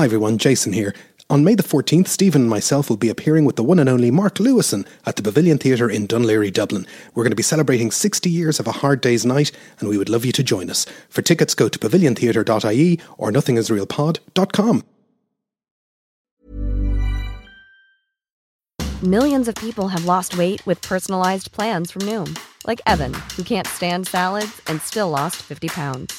Hi everyone, Jason here. On May the 14th, Stephen and myself will be appearing with the one and only Mark Lewisohn at the Pavilion Theatre in Laoghaire, Dublin. We're going to be celebrating 60 years of a hard day's night, and we would love you to join us. For tickets, go to paviliontheatre.ie or nothingisrealpod.com. Millions of people have lost weight with personalized plans from Noom, like Evan, who can't stand salads and still lost 50 pounds.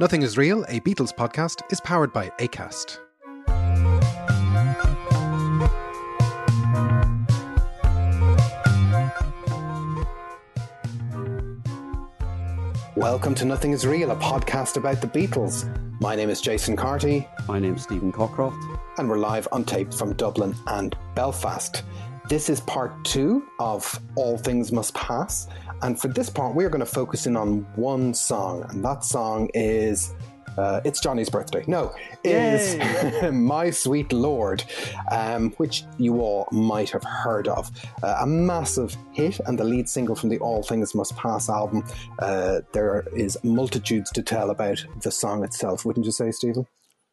Nothing is Real, a Beatles podcast, is powered by ACAST. Welcome to Nothing is Real, a podcast about the Beatles. My name is Jason Carty. My name's Stephen Cockcroft. And we're live on tape from Dublin and Belfast. This is part two of All Things Must Pass. And for this part, we're going to focus in on one song. And that song is uh, It's Johnny's Birthday. No, is My Sweet Lord, um, which you all might have heard of. Uh, a massive hit and the lead single from the All Things Must Pass album. Uh, there is multitudes to tell about the song itself, wouldn't you say, Stephen?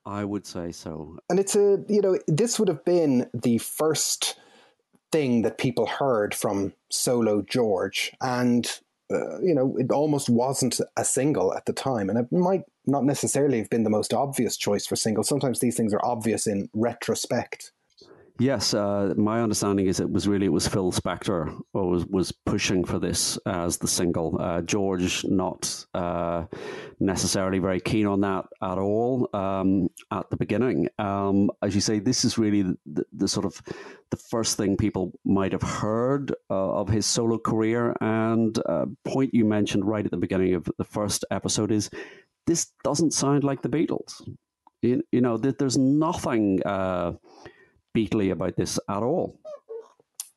I would say so. And it's a, you know, this would have been the first thing that people heard from solo George. And, uh, you know, it almost wasn't a single at the time. And it might not necessarily have been the most obvious choice for single. Sometimes these things are obvious in retrospect. Yes, uh, my understanding is it was really it was Phil Spector was was pushing for this as the single. Uh, George not uh, necessarily very keen on that at all um, at the beginning. Um, as you say, this is really the, the, sort of the first thing people might have heard uh, of his solo career. And uh, point you mentioned right at the beginning of the first episode is this doesn't sound like the Beatles. You, you know, there's nothing uh, Beatly about this at all.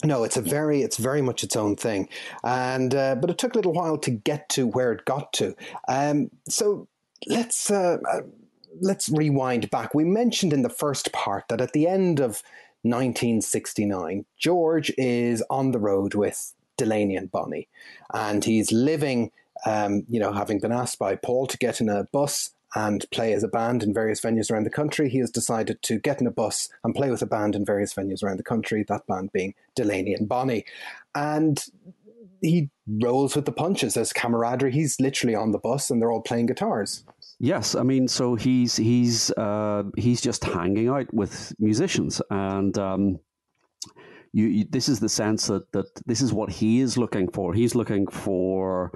No, it's a very, it's very much its own thing, and uh, but it took a little while to get to where it got to. Um, so let's uh, uh let's rewind back. We mentioned in the first part that at the end of 1969, George is on the road with Delaney and Bonnie, and he's living. Um, you know, having been asked by Paul to get in a bus and play as a band in various venues around the country, he has decided to get in a bus and play with a band in various venues around the country, that band being Delaney and Bonnie. And he rolls with the punches as camaraderie. He's literally on the bus and they're all playing guitars. Yes, I mean, so he's he's uh, he's just hanging out with musicians, and um, you, you, this is the sense that that this is what he is looking for. He's looking for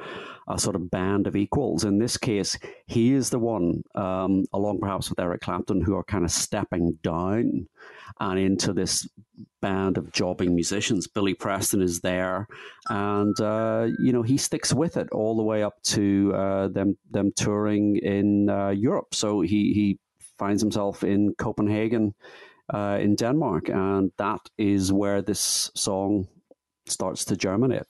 a sort of band of equals. In this case, he is the one, um, along perhaps with Eric Clapton, who are kind of stepping down and into this band of jobbing musicians. Billy Preston is there, and uh, you know he sticks with it all the way up to uh, them them touring in uh, Europe. So he he finds himself in Copenhagen. Uh, in Denmark, and that is where this song starts to germinate.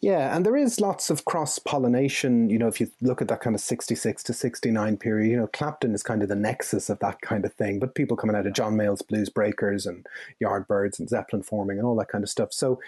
Yeah, and there is lots of cross pollination. You know, if you look at that kind of 66 to 69 period, you know, Clapton is kind of the nexus of that kind of thing. But people coming out of John Mayall's Blues Breakers and Yardbirds and Zeppelin forming and all that kind of stuff. So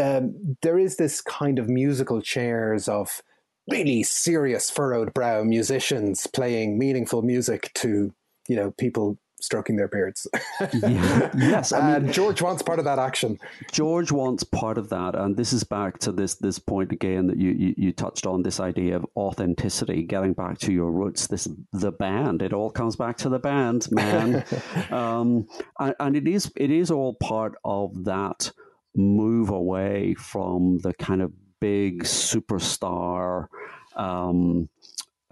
um, there is this kind of musical chairs of really serious furrowed brow musicians playing meaningful music to you know people stroking their beards. yeah. Yes, I mean, George wants part of that action. George wants part of that, and this is back to this this point again that you, you, you touched on this idea of authenticity, getting back to your roots. This the band. It all comes back to the band, man. um, and, and it is it is all part of that move away from the kind of big superstar. Um,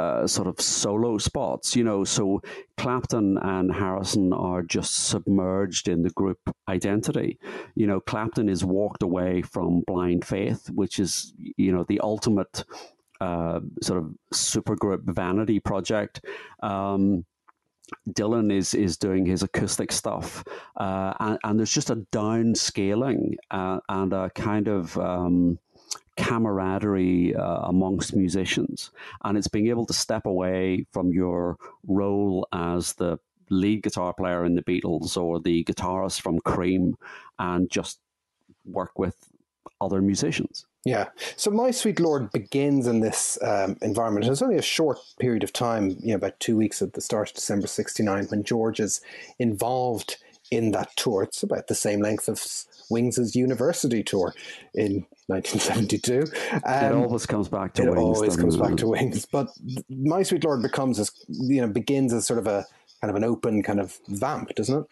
uh, sort of solo spots, you know. So Clapton and Harrison are just submerged in the group identity. You know, Clapton is walked away from Blind Faith, which is, you know, the ultimate uh, sort of supergroup vanity project. Um, Dylan is is doing his acoustic stuff, uh, and, and, there's just a downscaling uh, and a kind of um, camaraderie uh, amongst musicians, and it's being able to step away from your role as the lead guitar player in the Beatles or the guitarist from Cream, and just work with other musicians. Yeah. So My Sweet Lord begins in this um, environment. It's only a short period of time, you know, about two weeks at the start of December 69 when George is involved in that tour. It's about the same length of Wings' university tour in 1972. Um, it always comes back to it Wings. It always comes back to Wings. But My Sweet Lord becomes, as, you know, begins as sort of a kind of an open kind of vamp, doesn't it?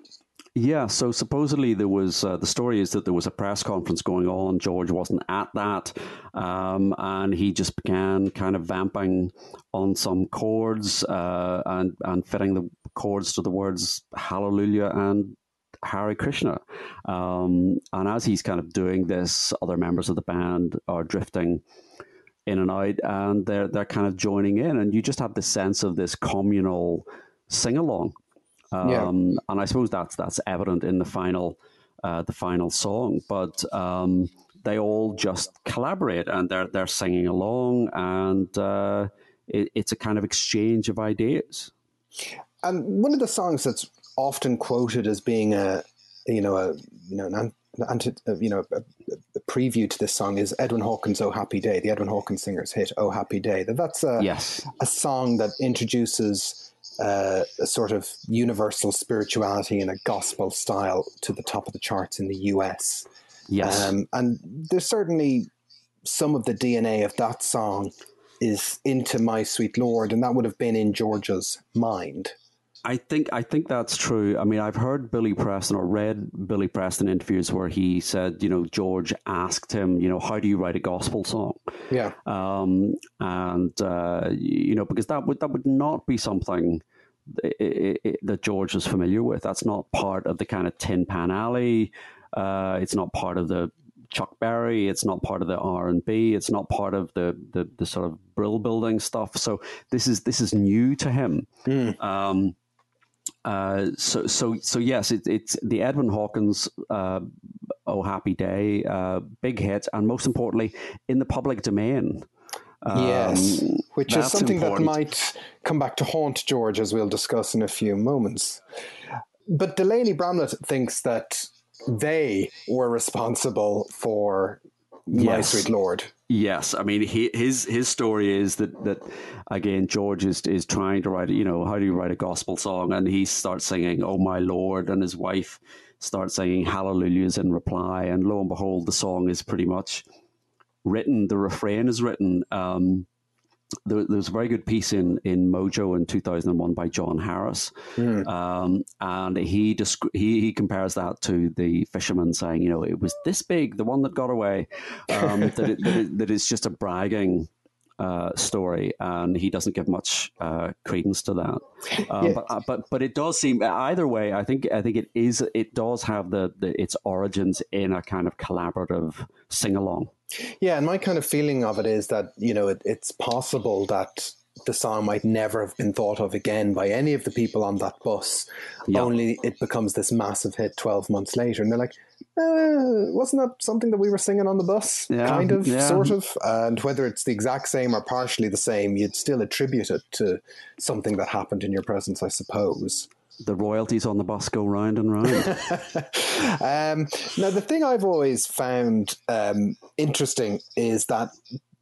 Yeah, so supposedly there was uh, the story is that there was a press conference going on. George wasn't at that, um, and he just began kind of vamping on some chords uh, and and fitting the chords to the words Hallelujah and Hare Krishna. Um, and as he's kind of doing this, other members of the band are drifting in and out, and they're they're kind of joining in, and you just have the sense of this communal sing along. Um, yeah. And I suppose that's that's evident in the final uh, the final song. But um, they all just collaborate and they're they're singing along, and uh, it, it's a kind of exchange of ideas. And one of the songs that's often quoted as being a you know a you know an anti, you know a, a, preview to this song is Edwin Hawkins' "Oh Happy Day," the Edwin Hawkins singer's hit "Oh Happy Day." That that's a yes. a song that introduces uh, a sort of universal spirituality in a gospel style to the top of the charts in the US. Yes. Um, and there's certainly some of the DNA of that song is into My Sweet Lord, and that would have been in George's mind. I think I think that's true. I mean, I've heard Billy Preston or read Billy Preston interviews where he said, you know, George asked him, you know, how do you write a gospel song? Yeah. Um, and uh, you know, because that would that would not be something that George is familiar with. That's not part of the kind of Tin Pan Alley. Uh, it's not part of the Chuck Berry. It's not part of the R and B. It's not part of the, the, the sort of brill building stuff. So this is this is new to him. Mm. Um, uh, so so so yes, it, it's the Edwin Hawkins uh, "Oh Happy Day" uh, big hit, and most importantly, in the public domain. Um, yes, which is something important. that might come back to haunt George, as we'll discuss in a few moments. But Delaney Bramlett thinks that they were responsible for yes. My Sweet Lord. Yes, I mean he, his his story is that that again George is is trying to write you know how do you write a gospel song and he starts singing Oh my Lord and his wife starts singing Hallelujahs in reply and lo and behold the song is pretty much written, the refrain is written. Um, there, there, was a very good piece in, in Mojo in 2001 by John Harris. Mm. Um, and he, he he compares that to the fisherman saying, you know, it was this big, the one that got away, um, that, it, that, it, that it's just a bragging uh, story, and he doesn't give much uh, credence to that. Um, yeah. But uh, but but it does seem either way. I think I think it is. It does have the, the its origins in a kind of collaborative sing along. Yeah, and my kind of feeling of it is that you know it, it's possible that the song might never have been thought of again by any of the people on that bus. Yeah. Only it becomes this massive hit twelve months later, and they're like, uh, "Wasn't that something that we were singing on the bus? Yeah, kind of, yeah. sort of." And whether it's the exact same or partially the same, you'd still attribute it to something that happened in your presence, I suppose the royalties on the bus go round and round. um, now, the thing I've always found um, interesting is that,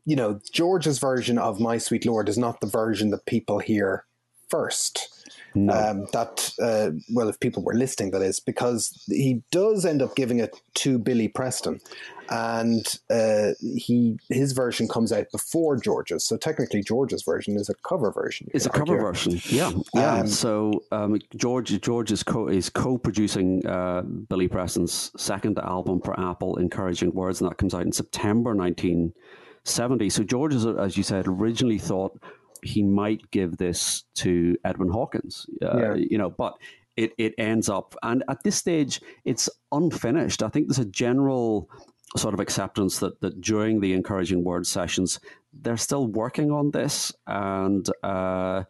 you know, George's version of My Sweet Lord is not the version that people hear first. No. Um, that uh, well, if people were listening, that is because he does end up giving it to Billy Preston, and uh, he his version comes out before George's. So technically, George's version is a cover version. It's a cover version. Yeah, yeah. Um, so um, George George is co is co-producing uh, Billy Preston's second album for Apple, Encouraging Words, and that comes out in September 1970. So George, is, as you said, originally thought he might give this to Edwin Hawkins. Uh, yeah. You know, but it, it ends up, and at this stage, it's unfinished. I think there's a general sort of acceptance that, that during the encouraging word sessions, they're still working on this. And uh,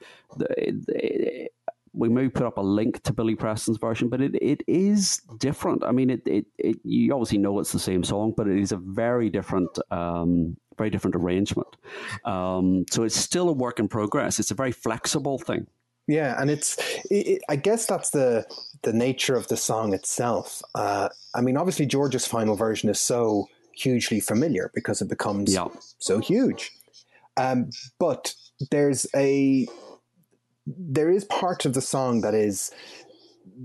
we may put up a link to Billy Preston's version, but it, it is different. I mean, it, it, it you obviously know it's the same song, but it is a very different um, very different arrangement. Um, so it's still a work in progress. It's a very flexible thing. Yeah, and it's it, I guess that's the the nature of the song itself. Uh, I mean, obviously George's final version is so hugely familiar because it becomes yeah. so huge. Um, but there's a there is part of the song that is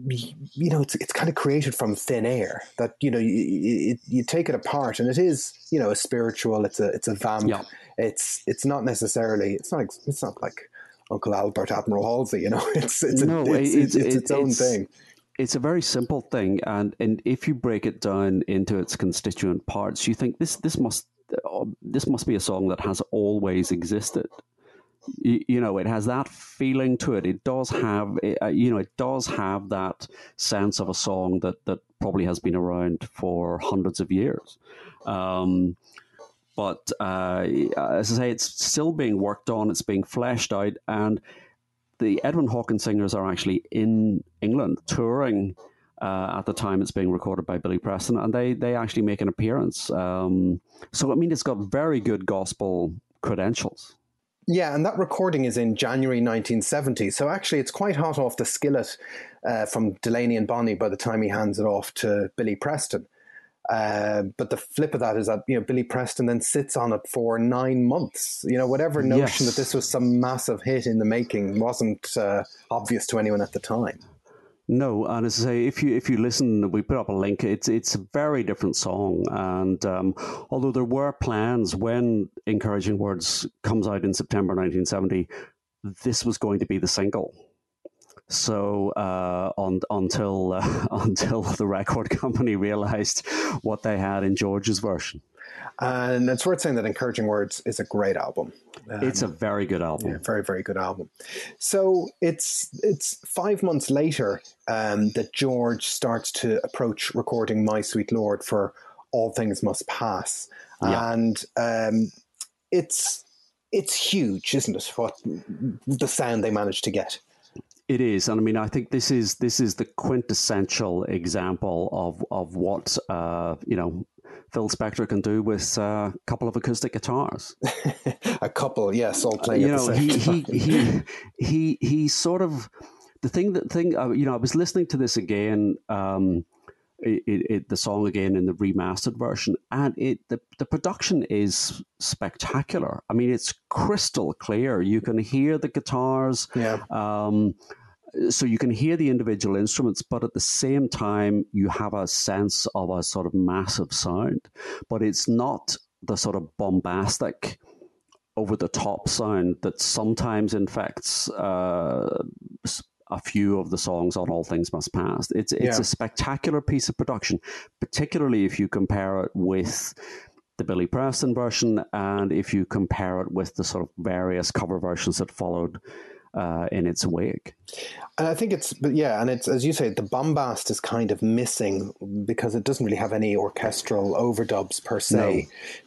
you know it's it's kind of created from thin air that you know you, you, you take it apart and it is you know a spiritual it's a it's a vamp yeah. it's it's not necessarily it's not it's not like Uncle Albert Admiral Halsey you know? It's it's no, a, it's, it's, it's, it's, own thing. it's a very simple thing and and if you break it down into its constituent parts you think this this must this must be a song that has always existed. You know it has that feeling to it. It does have uh, you know it does have that sense of a song that that probably has been around for hundreds of years. Um, but uh, as I say, it's still being worked on. It's being fleshed out, and the Edwin Hawkins singers are actually in England touring uh, at the time it's being recorded by Billy Preston, and they they actually make an appearance. Um, so I mean, it's got very good gospel credentials. Yeah, and that recording is in January 1970. So actually, it's quite hot off the skillet uh, from Delaney and Bonnie by the time he hands it off to Billy Preston. Uh, but the flip of that is that you know Billy Preston then sits on it for nine months. You know, whatever notion yes. that this was some massive hit in the making wasn't uh, obvious to anyone at the time. No, and as I say, if you if you listen, we put up a link. It's it's a very different song, and um, although there were plans when "Encouraging Words" comes out in September 1970, this was going to be the single. So uh, on, until uh, until the record company realized what they had in George's version. And it's worth saying that Encouraging Words is a great album. Um, it's a very good album. Yeah, very, very good album. So it's it's five months later um, that George starts to approach recording My Sweet Lord for All Things Must Pass. Yeah. And um, it's it's huge, isn't it? What the sound they managed to get. It is, and I mean, I think this is this is the quintessential example of of what uh, you know Phil Spector can do with uh, a couple of acoustic guitars. a couple, yes, all playing. you know, he, he, he he he sort of the thing that thing. Uh, you know, I was listening to this again. Um, it, it, the song again in the remastered version, and it the, the production is spectacular. I mean, it's crystal clear. You can hear the guitars. Yeah. Um, so you can hear the individual instruments, but at the same time, you have a sense of a sort of massive sound. But it's not the sort of bombastic, over the top sound that sometimes infects uh, a few of the songs on All Things Must Pass. It's it's yeah. a spectacular piece of production, particularly if you compare it with the Billy Preston version and if you compare it with the sort of various cover versions that followed uh, in its wake. And I think it's, but yeah, and it's as you say, the bombast is kind of missing because it doesn't really have any orchestral overdubs per se. No.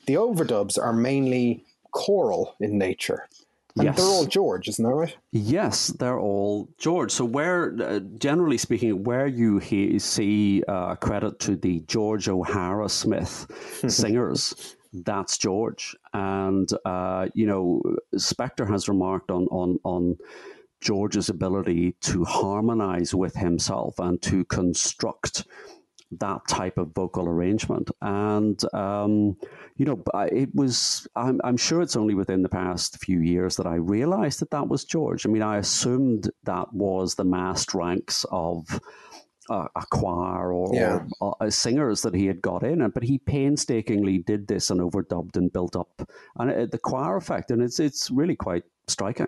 The overdubs are mainly choral in nature. And yes. they're all George, isn't that right? Yes, they're all George. So, where, uh, generally speaking, where you he- see uh, credit to the George O'Hara Smith singers, that's George. And, uh, you know, Spector has remarked on, on, on George's ability to harmonize with himself and to construct that type of vocal arrangement. And, um, you know, it was, I'm, I'm, sure it's only within the past few years that I realized that that was George. I mean, I assumed that was the massed ranks of a, a choir or, yeah. or uh, singers that he had got in, and but he painstakingly did this and overdubbed and built up and it, the choir effect, and it's it's really quite striking.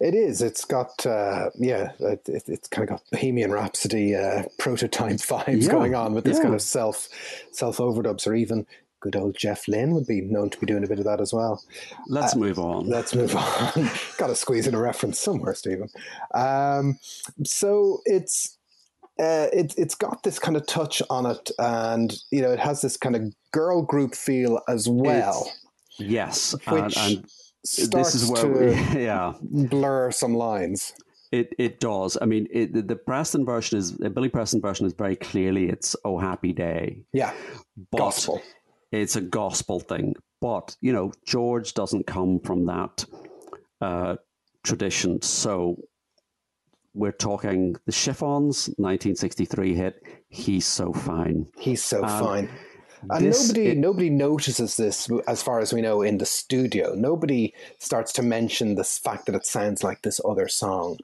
It is. It's got uh, yeah. It, it's kind of got Bohemian Rhapsody uh, prototype vibes yeah. going on with this yeah. kind of self self overdubs, or even good old Jeff Lynne would be known to be doing a bit of that as well. Let's uh, move on. Let's move on. Got to squeeze in a reference somewhere, Stephen. Um, so it's uh, it, it's got this kind of touch on it, and you know, it has this kind of girl group feel as well. It's, yes, which and, and this is where we, yeah blur some lines. It it does. I mean, it, the, the Preston version is the Billy Preston version is very clearly it's "Oh Happy Day." Yeah, but gospel. It's a gospel thing, but you know, George doesn't come from that uh, tradition. So we're talking the Chiffons, 1963 hit. He's so fine. He's so Um, fine. And this- nobody nobody notices this as far as we know in the studio. Nobody starts to mention this fact that it sounds like this other song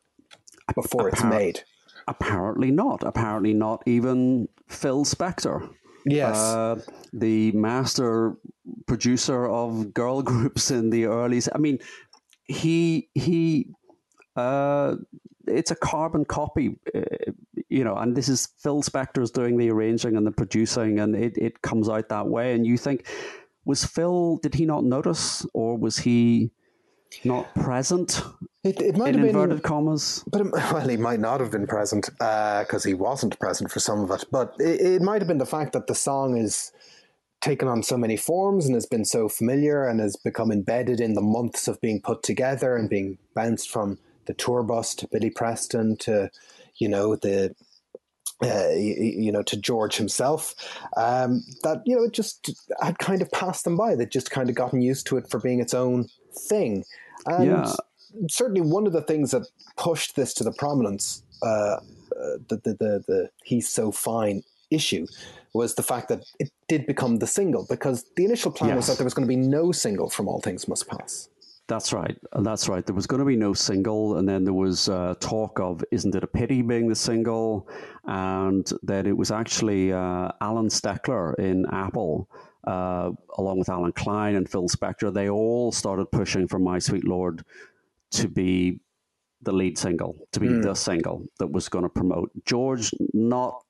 before it's made. Apparently not. Apparently not even Phil Spector. Yes. Uh, the master producer of girl groups in the early. I mean, he he. Uh, it's a carbon copy, uh, you know, and this is Phil Spector's doing the arranging and the producing, and it, it comes out that way. And you think, was Phil? Did he not notice, or was he not present it, it might in have been inverted commas? But it, well, he might not have been present uh, because he wasn't present for some of it. But it, it might have been the fact that the song is taken on so many forms and has been so familiar and has become embedded in the months of being put together and being bounced from the tour bus to Billy Preston to, you know, the. Uh, you, you know, to George himself, um, that you know, it just had kind of passed them by. They'd just kind of gotten used to it for being its own thing, and Yeah. certainly one of the things that pushed this to the prominence, uh, uh, the, the, the, the he's so fine issue, was the fact that it did become the single because the initial plan was that there was going to be no single from All Things Must Pass. That's right. That's right. There was going to be no single, and then there was uh, talk of "Isn't It a Pity" being the single, and then it was actually uh, Alan Steckler in Apple, uh, along with Allen Klein and Phil Spector. They all started pushing for "My Sweet Lord" to be the lead single, to be the single that was going to promote. George not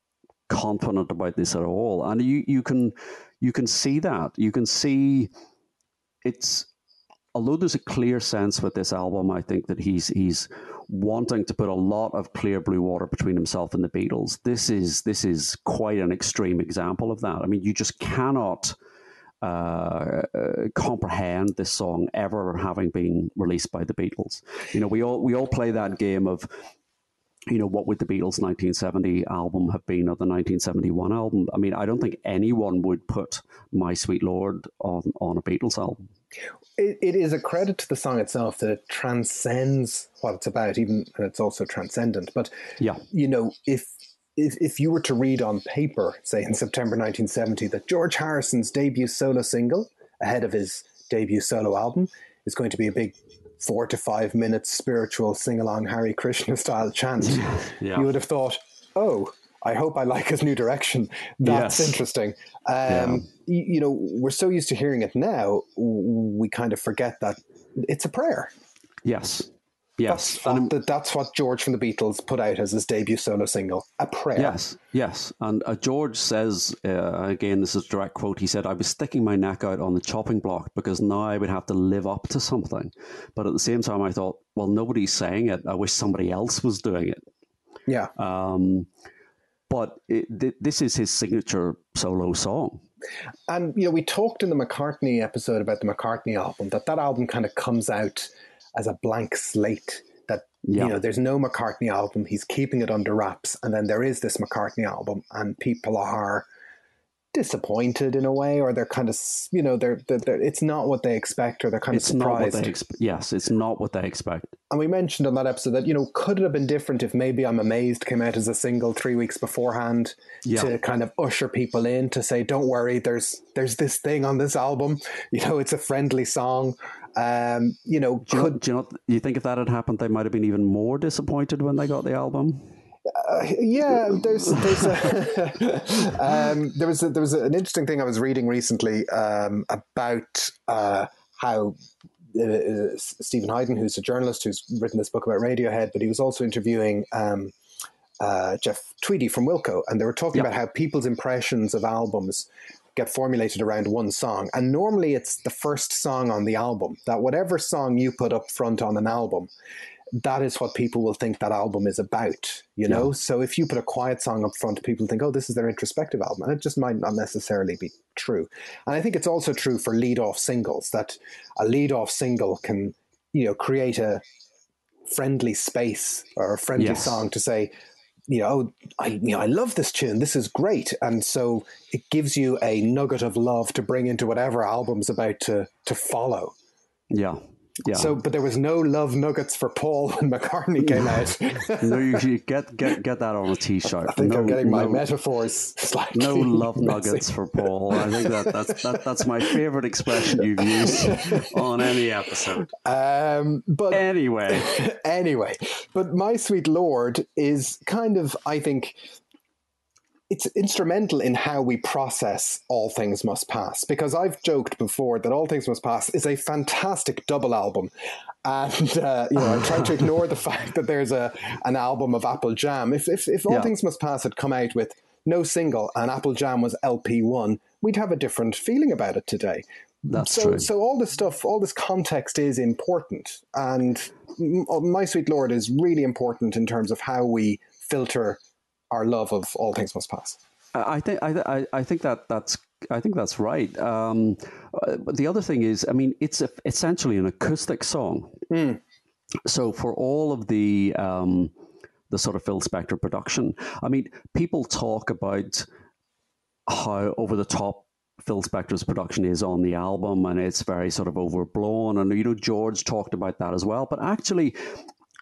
confident about this at all, and you you can you can see that. You can see it's although there's a clear sense with this album, I think that he's he's wanting to put a lot of clear blue water between himself and the Beatles. This is this is quite an extreme example of that. I mean, you just cannot uh, uh, comprehend this song ever having been released by the Beatles. You know, we all we all play that game of. You know, what would the Beatles' 1970 album have been or the 1971 album? I mean, I don't think anyone would put My Sweet Lord on, on a Beatles album. It, it is a credit to the song itself that it transcends what it's about, even and it's also transcendent. But Yeah. you know, if if if you were to read on paper, say in September 1970, that George Harrison's debut solo single ahead of his debut solo album is going to be a big four to five minutes spiritual sing along Hare Krishna style chant, Yeah. you would have thought, oh. I hope I like his new direction. That's Yes. interesting. Um, you, you know, we're so used to hearing it now, we kind of forget that it's a prayer. Yes. Yes. That's, And- that, that's what George from the Beatles put out as his debut solo single, a prayer. Yes, yes. And uh, George says, uh, again, this is a direct quote, he said, I was sticking my neck out on the chopping block because now I would have to live up to something. But at the same time, I thought, well, nobody's saying it. I wish somebody else was doing it. Yeah. Um, but it, th- this is his signature solo song. And you know, we talked in the McCartney episode about the McCartney album that that album kind of comes out as a blank slate. That Yeah. you know, there's no McCartney album. He's keeping it under wraps, and then there is this McCartney album, and people are disappointed in a way, or they're kind of you know, they're, they're, they're it's not what they expect, or they're kind It's of not what surprised. they expect. Yes, it's not what they expect. And we mentioned on that episode that, you know, could it have been different if maybe I'm Amazed came out as a single three weeks beforehand Yeah. to kind of usher people in to say, don't worry, there's there's this thing on this album. You know, it's a friendly song. Um, you know, Do you, know, do you know? You think if that had happened, they might have been even more disappointed when they got the album. yeah, there's there's a, um, there was a, there was an interesting thing I was reading recently um, about uh, how uh, Steven Hyden, who's a journalist who's written this book about Radiohead, but he was also interviewing um, uh, Jeff Tweedy from Wilco, and they were talking Yeah. about how people's impressions of albums get formulated around one song, and normally it's the first song on the album. That whatever song you put up front on an album, that is what people will think that album is about, you know? So if you put a quiet song up front, people think, oh, this is their introspective album. And it just might not necessarily be true. And I think it's also true for lead off singles that a lead off single can, you know, create a friendly space or a friendly Yes. song to say, you know, I you know I love this tune. This is great, and so it gives you a nugget of love to bring into whatever album's about to to follow. Yeah, yeah. So, but there was no love nuggets for Paul when McCartney came out. no, you should get get get that on a t-shirt. I think no, I'm getting my no, metaphors slightly. no love messy. nuggets for Paul. I think that that's that, that's my favorite expression you've used on any episode. Um, but Anyway, anyway, but My Sweet Lord is kind of, I think, it's instrumental in how we process All Things Must Pass. Because I've joked before that All Things Must Pass is a fantastic double album. And, uh, you know, I try to ignore the fact that there's a an album of Apple Jam. If, if, if All Yeah. Things Must Pass had come out with no single and Apple Jam was LP1, we'd have a different feeling about it today that's so, true. so all this stuff, all this context is important, and My Sweet Lord is really important in terms of how we filter our love of All Things Must Pass. I think I, I- think that that's I think that's right. Um, but the other thing is, I mean, it's a, essentially an acoustic song. So for all of the um, the sort of Phil Spector production, I mean, people talk about how over the top Phil Spector's production is on the album, and it's very sort of overblown. And you know, George talked about that as well. But actually,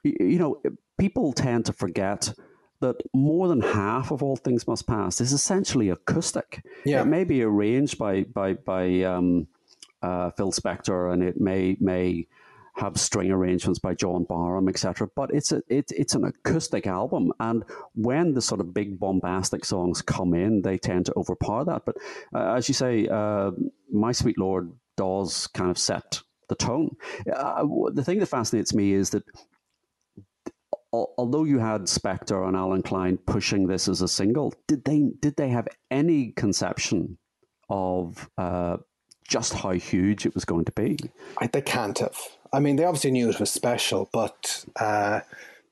you know, people tend to forget that more than half of all things must pass is essentially acoustic. Yeah. It may be arranged by by by um, uh, Phil Spector, and it may may have string arrangements by John Barham, etc. But it's a it, it's an acoustic album, and when the sort of big bombastic songs come in, they tend to overpower that. But uh, as you say, uh, My Sweet Lord does kind of set the tone. Uh, the thing that fascinates me is that although you had Spector and Allen Klein pushing this as a single, did they did they have any conception of uh, just how huge it was going to be? I, they can't have. I mean, they obviously knew it was special, but uh,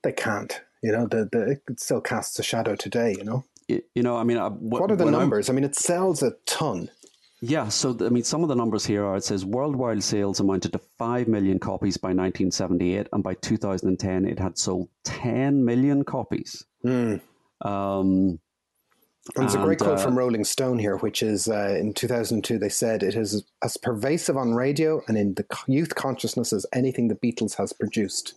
they can't. You know, the, the, it still casts a shadow today. You know, You know, I mean, I, what are the numbers? I mean, it sells a ton. Yeah, so I mean, some of the numbers here are it says worldwide sales amounted to 5 million copies by 1978, and by 2010, it had sold 10 million copies. Um, And there's a great quote uh, from Rolling Stone here, which is uh, in 2002, they said it is as pervasive on radio and in the youth consciousness as anything the Beatles has produced.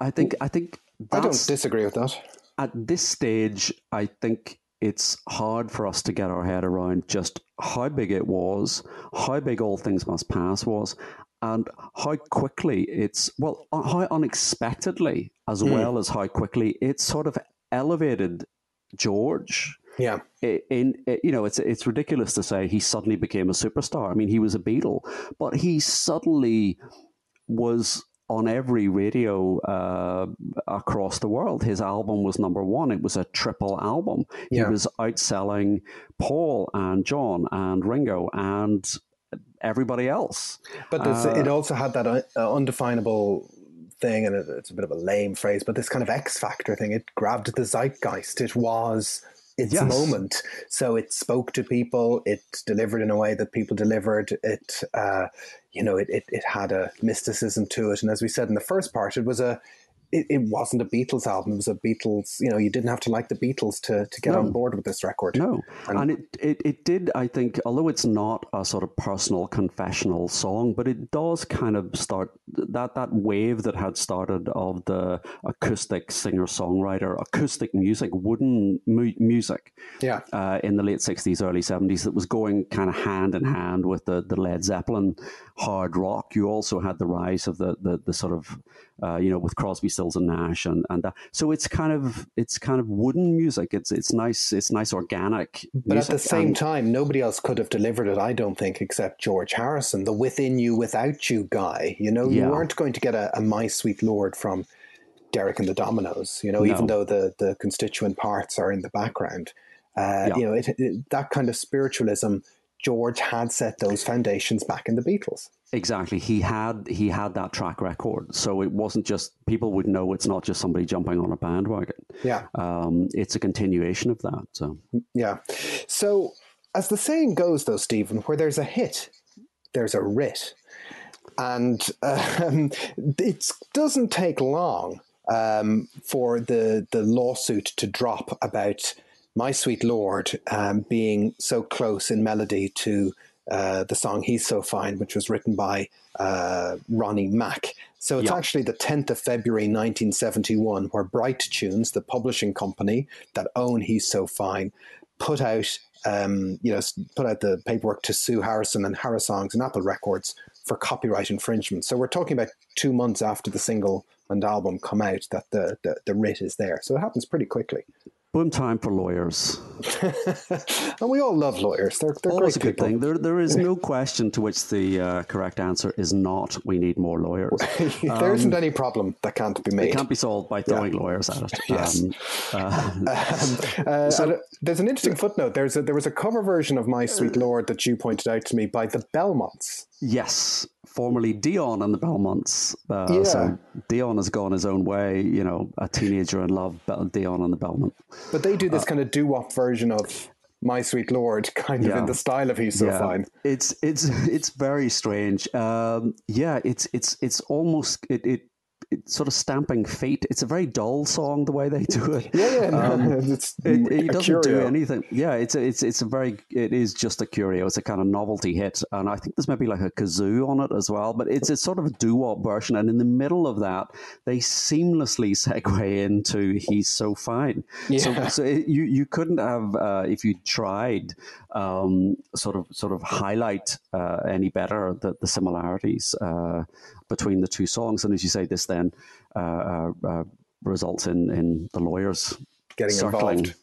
I think, I think I don't disagree with that. at this stage, I think it's hard for us to get our head around just how big it was, how big All Things Must Pass was, and how quickly it's, well, uh, how unexpectedly, as well as how quickly it sort of elevated George. Yeah. i- In, you know, it's it's ridiculous to say he suddenly became a superstar. I mean, he was a Beatle, but he suddenly was on every radio uh, across the world. His album was number one. It was a triple album. Yeah. He was outselling Paul and John and Ringo and everybody else. But this, Uh, it also had that uh, undefinable thing, and it, it's a bit of a lame phrase, but this kind of X Factor thing. It grabbed the zeitgeist. It was its Yes. moment. So it spoke to people. It delivered in a way that people delivered. It, uh, you know, it, it, it had a mysticism to it. And as we said in the first part, it was a. It, it wasn't a Beatles album. It was a Beatles. You know, you didn't have to like the Beatles to, to get No. on board with this record. No, And- and, it, it, it did, I think, although it's not a sort of personal confessional song, but it does kind of start that, that wave that had started of the acoustic singer songwriter, acoustic music, wooden mu- music Yeah. uh, in the late 60s, early 70s that was going kind of hand in hand with the, the Led Zeppelin hard rock. You also had the rise of the, the, the sort of, uh, you know, with Crosby, Stills and Nash and, and that. So it's kind of, it's kind of wooden music. It's, it's nice, it's nice organic. But at the same And- time, nobody else could have delivered it, I don't think, except George Harrison, the within you, without you guy. You know, Yeah. you weren't going to get a, a My Sweet Lord from Derek and the Dominoes, you know, even though the, the constituent parts are in the background. Uh, Yeah. You know, it, it, that kind of spiritualism, George had set those foundations back in the Beatles. Exactly. He had he had that track record, so it wasn't just people would know it's not just somebody jumping on a bandwagon. Yeah. Um, it's a continuation of that. So Yeah. So, as the saying goes, though, Stephen, where there's a hit, there's a writ. and um, it doesn't take long um, for the the lawsuit to drop about my sweet lord um, being so close in melody to uh, the song "He's So Fine," which was written by uh, Ronnie Mack. So it's actually the 10th of February 1971 where Bright Tunes, the publishing company that own He's So Fine, put out um, you know put out the paperwork to sue Harrison and Harrisongs and Apple Records for copyright infringement. So we're talking about two months after the single and album come out that the, the, the writ is there. So it happens pretty quickly. Boom time for lawyers. and we all love lawyers. They're, they're Always great a good people. thing. There, there is no question to which the uh, correct answer is not. We need more lawyers. there not any problem that can't be made. It can't be solved by throwing yeah. lawyers at it. Yes. Um, uh, um, so, there's an interesting footnote. There's a, there was a cover version of My Sweet Lord that you pointed out to me by the Belmonts. Yes, formerly Dion and the Belmonts. Uh, yeah. So Dion has gone his own way, you know, a teenager in love, Dion and the Belmont. But they do this uh, kind of doo wop version of my Sweet Lord, kind of yeah. in the style of He's So yeah. Fine. It's it's it's very strange. Um, yeah, it's it's it's almost it, it sort of stamping feet. It's a very dull song the way they do it. Yeah, yeah, um, it's it, it doesn't do anything. Yeah, it's a, it's it's a very it is just a curio. It's a kind of novelty hit, and I think there's maybe like a kazoo on it as well. But it's it's sort of a doo wop version, and in the middle of that, they seamlessly segue into "He's So Fine." Yeah. So, so it, you you couldn't have uh, if you tried um, sort of sort of highlight uh, any better the, the similarities. Uh, between the two songs. And as you say, this then uh, uh, uh results in, in the lawyers getting circling. involved.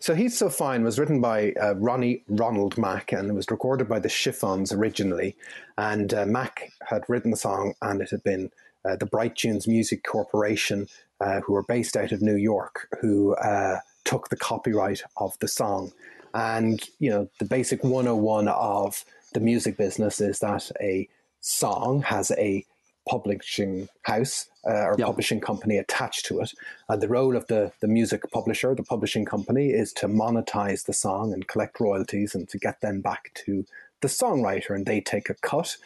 So He's So Fine was written by uh, Ronnie Ronald Mack and it was recorded by the Chiffons originally. And uh, Mack had written the song and it had been uh, the Bright Tunes Music Corporation, uh, who were based out of New York, who uh, took the copyright of the song. And, you know, the basic 101 of the music business is that a song has a publishing house uh, or yep. publishing company attached to it. And the role of the, the music publisher, the publishing company, is to monetize the song and collect royalties and to get them back to the songwriter. And they take a cut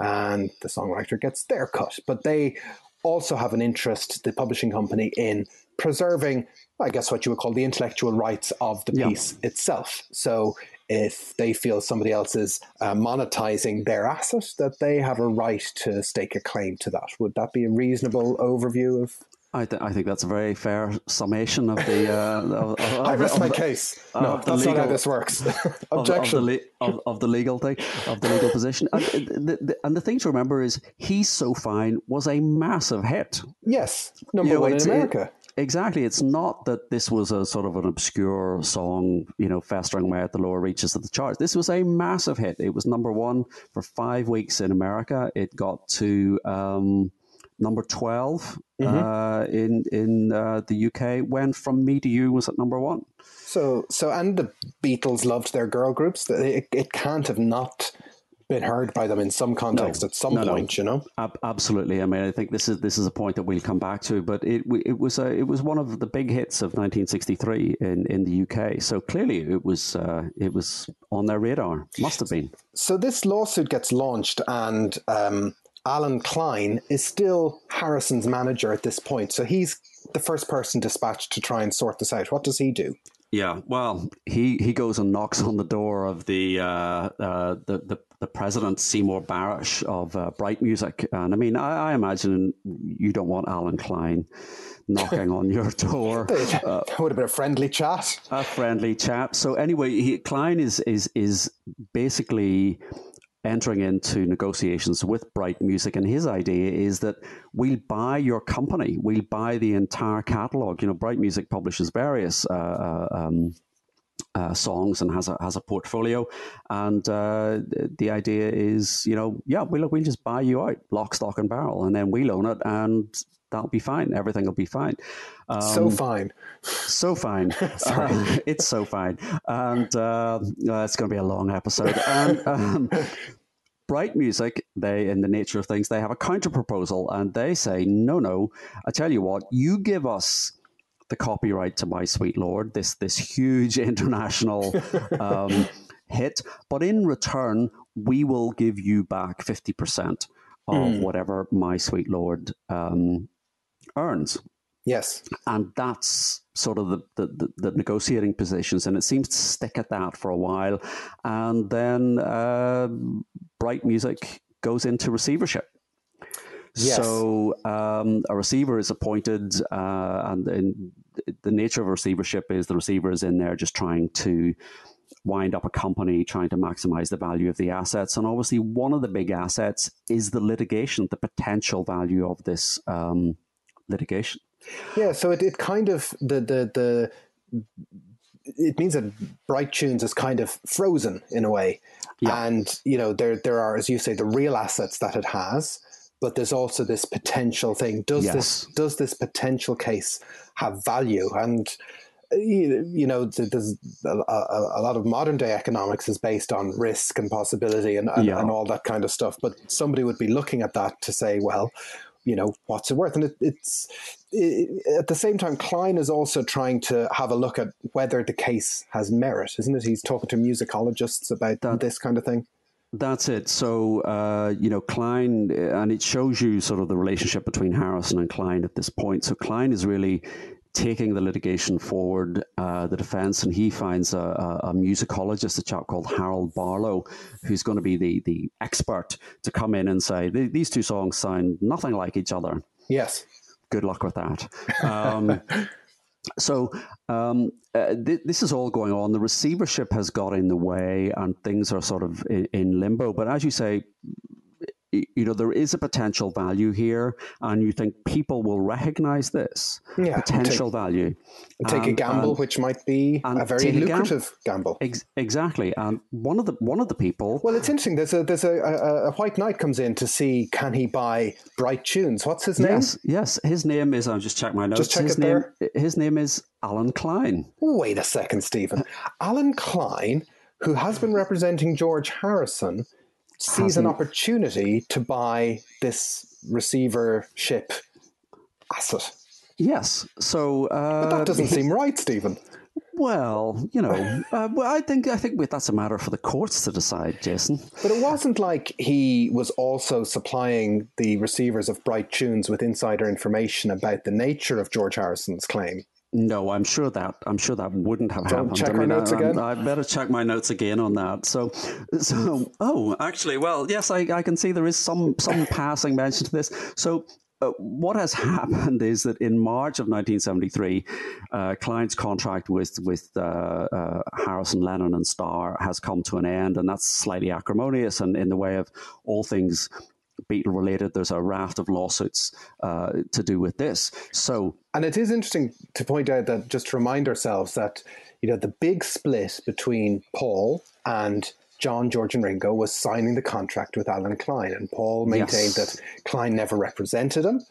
and the songwriter gets their cut. But they also have an interest, the publishing company, in preserving, I guess, what you would call the intellectual rights of the piece itself. So if they feel somebody else is uh, monetizing their asset, that they have a right to stake a claim to that. Would that be a reasonable overview of? I, th- I think that's a very fair summation of the. Uh, of, of, I rest my case. No, that's legal, not how this works. Objection of, the le- of, the legal thing, of the legal position, and the, the, and the thing to remember is, "He's So Fine" was a massive hit. Yes, number you know, one in America. It, Exactly. It's not that this was a sort of an obscure song, you know, festering away at the lower reaches of the charts. This was a massive hit. It was number one for five weeks in America. It got to um, number 12 mm-hmm. uh, in in uh, the UK. When From Me to You was at number one. So, so and the Beatles loved their girl groups. It, it can't have not been heard by them in some context no, at some no, point, no. you know. Ab- absolutely. I mean, I think this is this is a point that we'll come back to, but it it was a, it was one of the big hits of 1963 in, in the UK. So clearly, it was uh, it was on their radar. Must have been. So this lawsuit gets launched, and um, Allen Klein is still Harrison's manager at this point. So he's the first person dispatched to try and sort this out. What does he do? Yeah, well, he, he goes and knocks on the door of the uh, uh, the, the, the president Seymour Barash of uh, Bright Music, and I mean, I, I, imagine you don't want Allen Klein knocking on your door. Uh, that would have been a friendly chat. A friendly chat. So anyway, he, Klein is is is basically entering into negotiations with Bright Music, and his idea is that we'll buy your company, we'll buy the entire catalog. You know, Bright Music publishes various. Uh, uh, um, uh, songs and has a has a portfolio, and uh, the idea is, you know, yeah, we'll we'll just buy you out, lock, stock, and barrel, and then we'll own it, and that'll be fine. Everything will be fine. Um, so fine. So fine. uh, it's so fine. And uh, uh, it's going to be a long episode. And um, Bright Music, they, in the nature of things, they have a counter proposal and they say, no, no, I tell you what, you give us the copyright to My Sweet Lord, this, this huge international um, hit, but in return, we will give you back 50% of mm. whatever my sweet Lord um, earns. Yes. And that's sort of the, the, the, negotiating positions. And it seems to stick at that for a while. And then uh, Bright Music goes into receivership. Yes. So um, a receiver is appointed, uh, and the nature of a receivership is the receiver is in there just trying to wind up a company, trying to maximize the value of the assets. And obviously, one of the big assets is the litigation, the potential value of this um, litigation. Yeah, so it, it kind of the the the it means that Bright Tunes is kind of frozen in a way, yeah. and you know there there are, as you say, the real assets that it has, but there's also this potential thing. Does yes. this does this potential case have value? And you know, there's a, a, lot of modern day economics is based on risk and possibility and, and, yeah. and, all that kind of stuff. But somebody would be looking at that to say, well, you know, what's it worth? And it, it's it, at the same time, Klein is also trying to have a look at whether the case has merit, isn't it? He's talking to musicologists about that, this kind of thing. That's it. So, uh, you know, Klein, and it shows you sort of the relationship between Harrison and Klein at this point. So, Klein is really taking the litigation forward, uh, the defense, and he finds a, a, a, musicologist, a chap called Harold Barlow, who's going to be the, the expert to come in and say, these two songs sound nothing like each other. Yes. Good luck with that. Um, so um, uh, th- this is all going on. The receivership has got in the way, and things are sort of in, in limbo. But as you say, you know there is a potential value here and you think people will recognize this yeah, potential take, value. take and, a gamble and, which might be a very lucrative a gamble, Ex- exactly. And one of the one of the people well it's interesting. There's a there's a, a, a, white knight comes in to see can he buy bright tunes. What's his name? Yes yes. His name is i'll just check my notes. just check his it name there. his name is alan klein. Wait a second stephen. Alan klein who has been representing george harrison sees an opportunity to buy this receivership asset. Yes. So, uh, but that doesn't seem right, Stephen. Well, you know, uh, well, I think I think that's a matter for the courts to decide, Jason. But it wasn't like he was also supplying the receivers of Bright Tunes with insider information about the nature of George Harrison's claim. No, I'm sure that I'm sure that wouldn't have happened. Check I mean, notes I, again. I, better check my notes again on that. So, so oh, actually, well, yes, I, I can see there is some some passing mention to this. So, uh, what has happened is that in March of 1973, uh, Klein's contract with with uh, uh, Harrison, Lennon, and Starr has come to an end, and that's slightly acrimonious and in the way of all things Beatle related. There's a raft of lawsuits uh, to do with this. So, and it is interesting to point out that just to remind ourselves that you know the big split between Paul and John, George, and Ringo was signing the contract with Alan Klein, and Paul maintained yes. that Klein never represented him,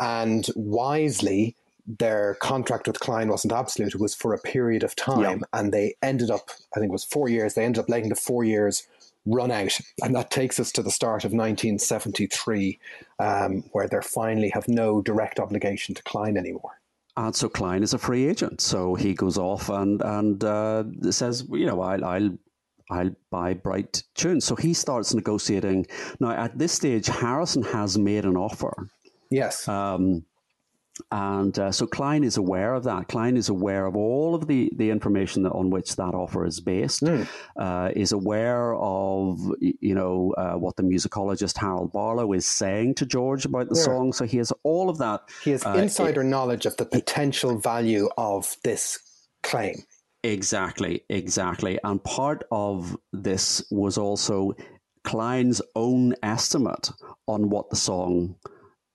and wisely. Their contract with Klein wasn't absolute; it was for a period of time, and they ended up. I think it was four years. They ended up letting the four years run out. And that takes us to the start of 1973, um, where they finally have no direct obligation to Klein anymore. And so Klein is a free agent. So he goes off and, and uh, says, you know, I'll, I'll I'll buy Bright Tunes. So he starts negotiating. Now, at this stage, Harrison has made an offer. Yes. Um, and uh, so Klein is aware of that. Klein is aware of all of the, the information that, on which that offer is based. Mm. Uh, is aware of you know uh, what the musicologist Harold Barlow is saying to George about the yeah. song. So he has all of that. He has uh, insider it, knowledge of the potential value of this claim. Exactly, exactly. And part of this was also Klein's own estimate on what the song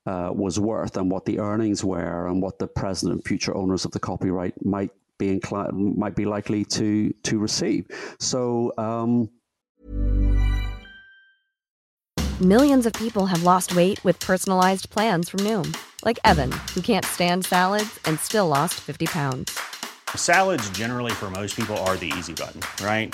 uh, was worth and what the earnings were and what the present and future owners of the copyright might be inclined, might be likely to to receive. So. Um, Millions of people have lost weight with personalized plans from Noom, like Evan, who can't stand salads and still lost fifty pounds. Salads, generally, for most people, are the easy button, right?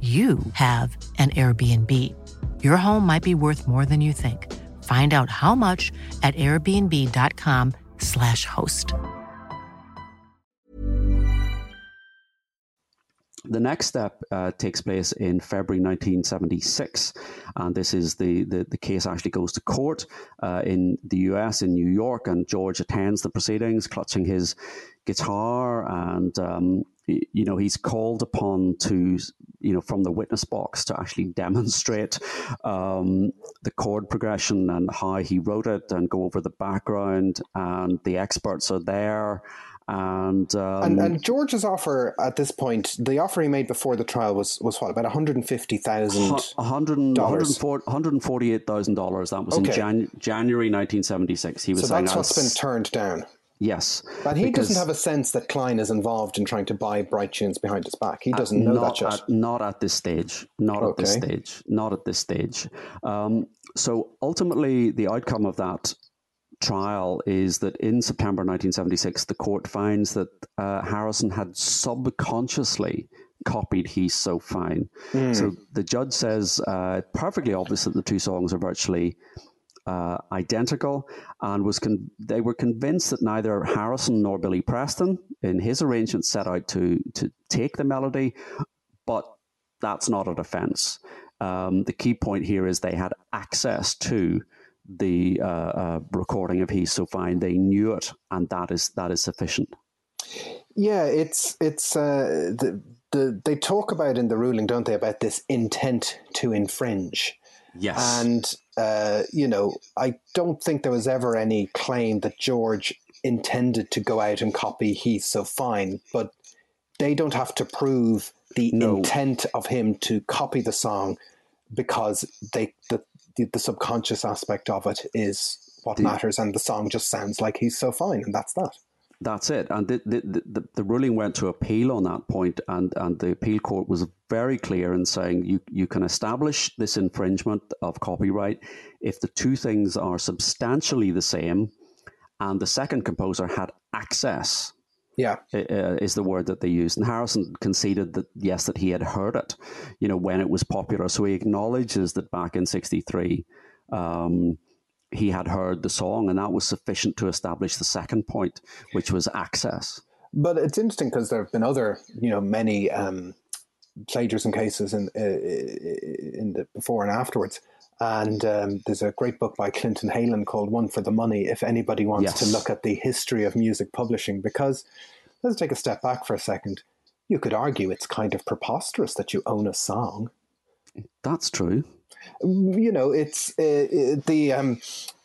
you have an Airbnb. Your home might be worth more than you think. Find out how much at airbnb.com/slash host. The next step uh, takes place in February 1976, and this is the, the, the case actually goes to court uh, in the US in New York, and George attends the proceedings, clutching his guitar and um, you know he's called upon to you know from the witness box to actually demonstrate um, the chord progression and how he wrote it and go over the background and the experts are there and, um, and and George's offer at this point, the offer he made before the trial was was what about one hundred and fifty thousand dollars, one hundred forty eight thousand dollars. That was okay. in Jan- January nineteen seventy six. He was so that's what's been turned down. Yes. But he doesn't have a sense that Klein is involved in trying to buy Bright Tunes behind his back. He doesn't know that yet. At, not at this stage. Not okay. at this stage. Not at this stage. Um, so ultimately, the outcome of that trial is that in September 1976, the court finds that uh, Harrison had subconsciously copied He's So Fine. Mm. So the judge says uh, perfectly obvious that the two songs are virtually uh, identical, and was con- they were convinced that neither Harrison nor Billy Preston, in his arrangement, set out to to take the melody, but that's not a defence. Um, the key point here is they had access to the uh, uh, recording of "He's So Fine." They knew it, and that is that is sufficient. Yeah, it's it's uh, the, the they talk about in the ruling, don't they, about this intent to infringe. Yes. And, uh, you know, I don't think there was ever any claim that George intended to go out and copy He's So Fine, but they don't have to prove the no. intent of him to copy the song because they the, the, the subconscious aspect of it is what the, matters and the song just sounds like he's so fine and that's that that's it. And the, the, the, the, ruling went to appeal on that point, and, and the appeal court was very clear in saying you, you can establish this infringement of copyright if the two things are substantially the same and the second composer had access. Yeah, uh, is the word that they used, and Harrison conceded that yes, that he had heard it, you know, when it was popular. So he acknowledges that back in '63, um, he had heard the song, and that was sufficient to establish the second point, which was access. But it's interesting because there have been other, you know, many um, plagiarism cases in uh, in the before and afterwards. And um, there's a great book by Clinton Heylin called "One for the Money." If anybody wants yes. to look at the history of music publishing, because let's take a step back for a second. You could argue it's kind of preposterous that you own a song. That's true you know, it's uh, the um,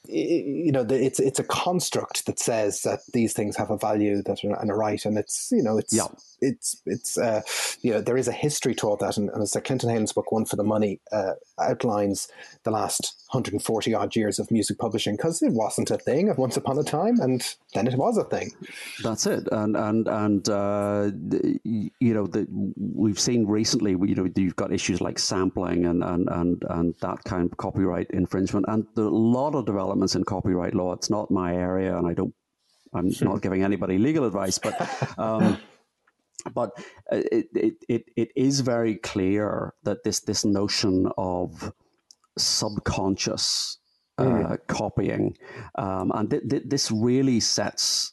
you know, the, it's it's a construct that says that these things have a value that are, and a right, and it's you know, it's yeah. it's it's uh, you know, there is a history to all that, and, and as Clinton Heylin's book, One for the Money, uh, outlines the last 140 odd years of music publishing because it wasn't a thing at once upon a time, and then it was a thing. That's it, and and and uh, you know, the, we've seen recently, you know, you've got issues like sampling and and and and that kind of copyright infringement, and a lot of developments in copyright law. It's not my area, and I don't. I'm not giving anybody legal advice, but. Um, but it, it, it, it is very clear that this, this notion of subconscious uh, mm. copying, um, and th- th- this really sets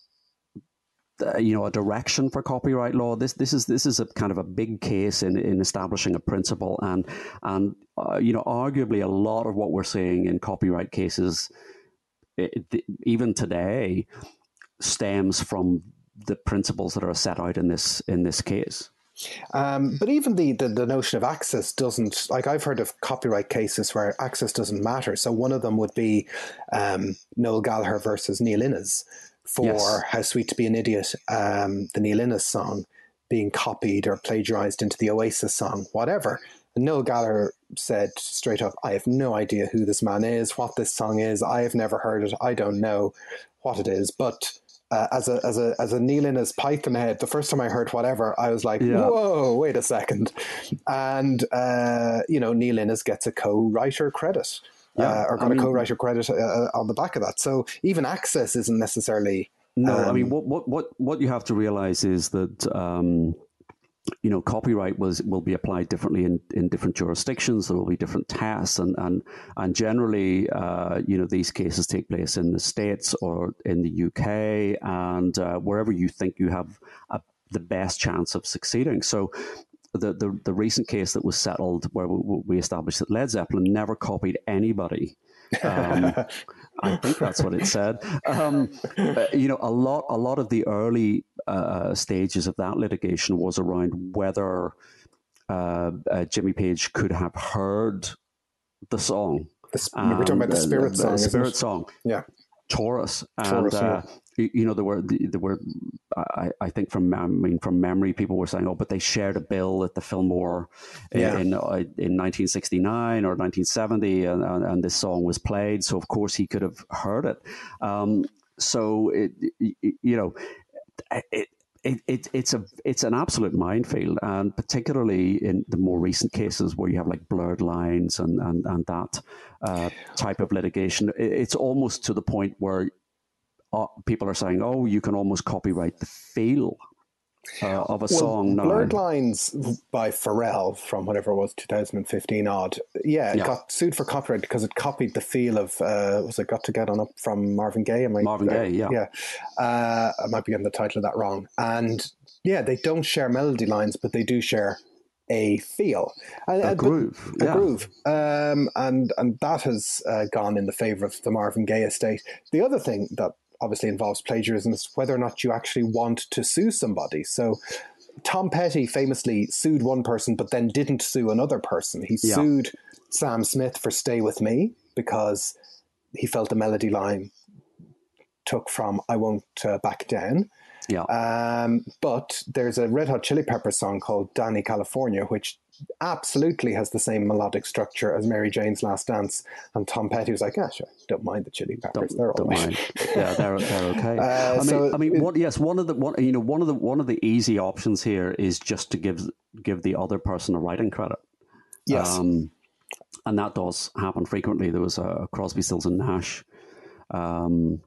uh, you know a direction for copyright law. This this is this is a kind of a big case in, in establishing a principle, and and uh, you know arguably a lot of what we're seeing in copyright cases it, even today stems from the principles that are set out in this in this case. Um, but even the, the, the notion of access doesn't like I've heard of copyright cases where access doesn't matter. So one of them would be um, Noel Gallagher versus Neil Innes for yes. "How Sweet to Be an Idiot," um, the Neil Innes song being copied or plagiarized into the Oasis song, whatever. Noel Gallagher said straight up, I have no idea who this man is, what this song is. I have never heard it. I don't know what it is. But uh, as a as a as a Neil Innes Python head, the first time I heard whatever, I was like, Yeah. "Whoa, wait a second. And uh, you know, Neil Innes gets a co-writer credit, Yeah, uh, or I got mean- a co-writer credit uh, on the back of that. So even access isn't necessarily. No, I mean Um, what what what what you have to realize is that um, you know copyright was will be applied differently in, in different jurisdictions. There will be different tests, and and and generally, uh, you know, these cases take place in the states or in the UK and uh, wherever you think you have a, the best chance of succeeding. So. The, the, the recent case that was settled where we, we established that Led Zeppelin never copied anybody um, I think that's what it said. Um, uh, you know, a lot, a lot of the early uh, stages of that litigation was around whether uh, uh, Jimmy Page could have heard the song. the, we're talking about the Um, Spirit song, isn't Spirit it? song. Yeah. Taurus, and Taurus, yeah. uh, you, know there were there were I, I think from I mean from memory people were saying oh but they shared a bill at the Fillmore Yeah. in uh, in 1969 or 1970 and, and, and this song was played so of course he could have heard it um, so it, it you know it, it, it, it's a it's an absolute minefield, and particularly in the more recent cases where you have like blurred lines and and, and that uh, type of litigation, it's almost to the point where uh, people are saying, "Oh, you can almost copyright the feel uh, of a song now." Blurred Lines by Pharrell from whatever it was, 2015 odd. Yeah, it Yeah. got sued for copyright because it copied the feel of, uh, was it Got to Get On Up from Marvin Gaye? Am I, Marvin Gaye, yeah. Yeah. Uh, I might be getting the title of that wrong. And yeah, they don't share melody lines, but they do share a feel. And- A groove, A yeah. groove. Um, and, and that has uh, gone in the favor of the Marvin Gaye estate. The other thing that obviously involves plagiarism is whether or not you actually want to sue somebody. So Tom Petty famously sued one person, but then didn't sue another person. He Yeah. sued Sam Smith for "Stay with Me" because he felt the melody line took from "I Won't uh, Back Down." Yeah, Um, but there's a Red Hot Chili Pepper song called "Dani California," which absolutely has the same melodic structure as Mary Jane's Last Dance. And Tom Petty was like, "Yeah, sure, don't mind the Chili Peppers; they're all don't right." Yeah, they're they're okay. Uh, I mean, so I mean, it- what, yes, one of the one you know one of the one of the easy options here is just to give give the other person a writing credit. Yes. Um, and that does happen frequently. There was a Crosby, Stills and Nash um,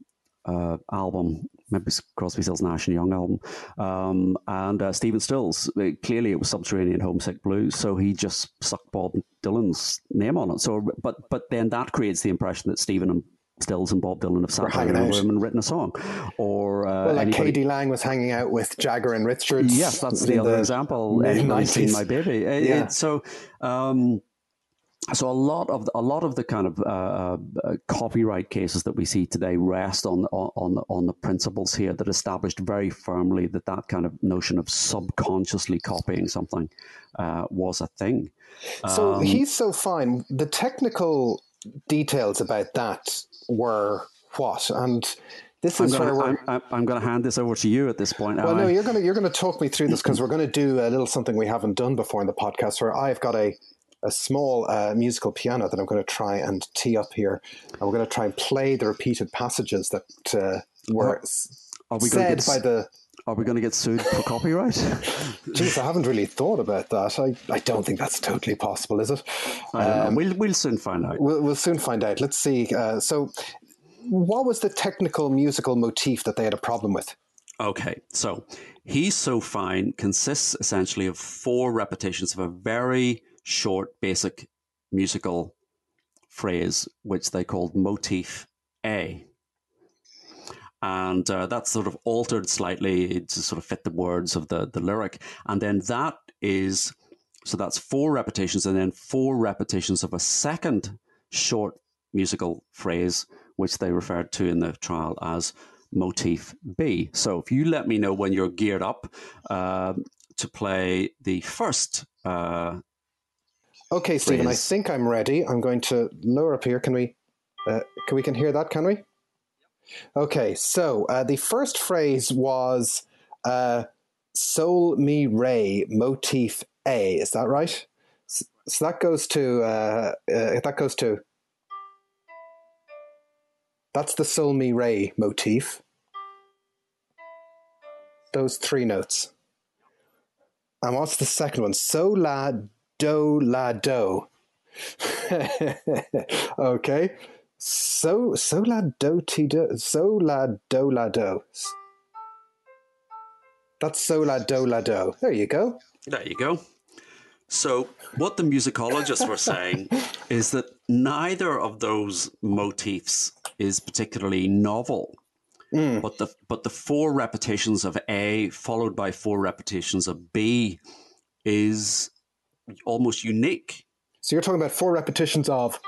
uh, album, maybe Crosby, Stills, Nash and Young album, um, and uh, Stephen Stills. uh, Clearly, it was Subterranean Homesick Blues, so he just stuck Bob Dylan's name on it. So, but but then that creates the impression that Stephen and Stills and Bob Dylan have sat down in a room and written a song, or uh, well, like anybody- k.d. lang was hanging out with Jagger and Richards. Yes, that's the other example. Anybody's seen my baby. Yeah. it- so, um, so a lot of a lot of the kind of uh, uh, copyright cases that we see today rest on on on the, principles here that established very firmly that that kind of notion of subconsciously copying something uh, was a thing. So Um, he's so fine. The technical details about that were what? And this I'm is where going to I'm, going to hand this over to you at this point. well, no, I? you're gonna you're gonna talk me through this because we're gonna do a little something we haven't done before in the podcast. Where I've got a a small uh, musical piano that I'm going to try and tee up here, and we're going to try and play the repeated passages that uh, were s- Are we going to said get by the. Are we going to get sued for copyright? Jeez, I haven't really thought about that. I, I don't think that's totally possible, is it? I don't know. Um, We'll we'll soon find out. We'll, we'll soon find out. Let's see. Uh, so, what was the technical musical motif that they had a problem with? Okay, so He's So Fine consists essentially of four repetitions of a very short, basic musical phrase, which they called motif A. And uh, that's sort of altered slightly to sort of fit the words of the, the lyric. And then that is, so that's four repetitions, and then four repetitions of a second short musical phrase, which they referred to in the trial as motif B. So if you let me know when you're geared up uh, to play the first. Uh, Okay, Stephen, I think I'm ready. I'm going to lower up here. Can we? Uh, can we can hear that? Can we? Okay, so uh, the first phrase was uh, "Sol Mi Re" motif A. Is that right? So that goes to uh, uh, that goes to that's the Sol Mi Re motif. Those three notes. And what's the second one? So la do la do. okay. So so la do ti do so la do la do. That's so la do la do. There you go. There you go. So, what the musicologists were saying is that neither of those motifs is particularly novel. Mm. But the but the four repetitions of A followed by four repetitions of B is almost unique. So you're talking about four repetitions of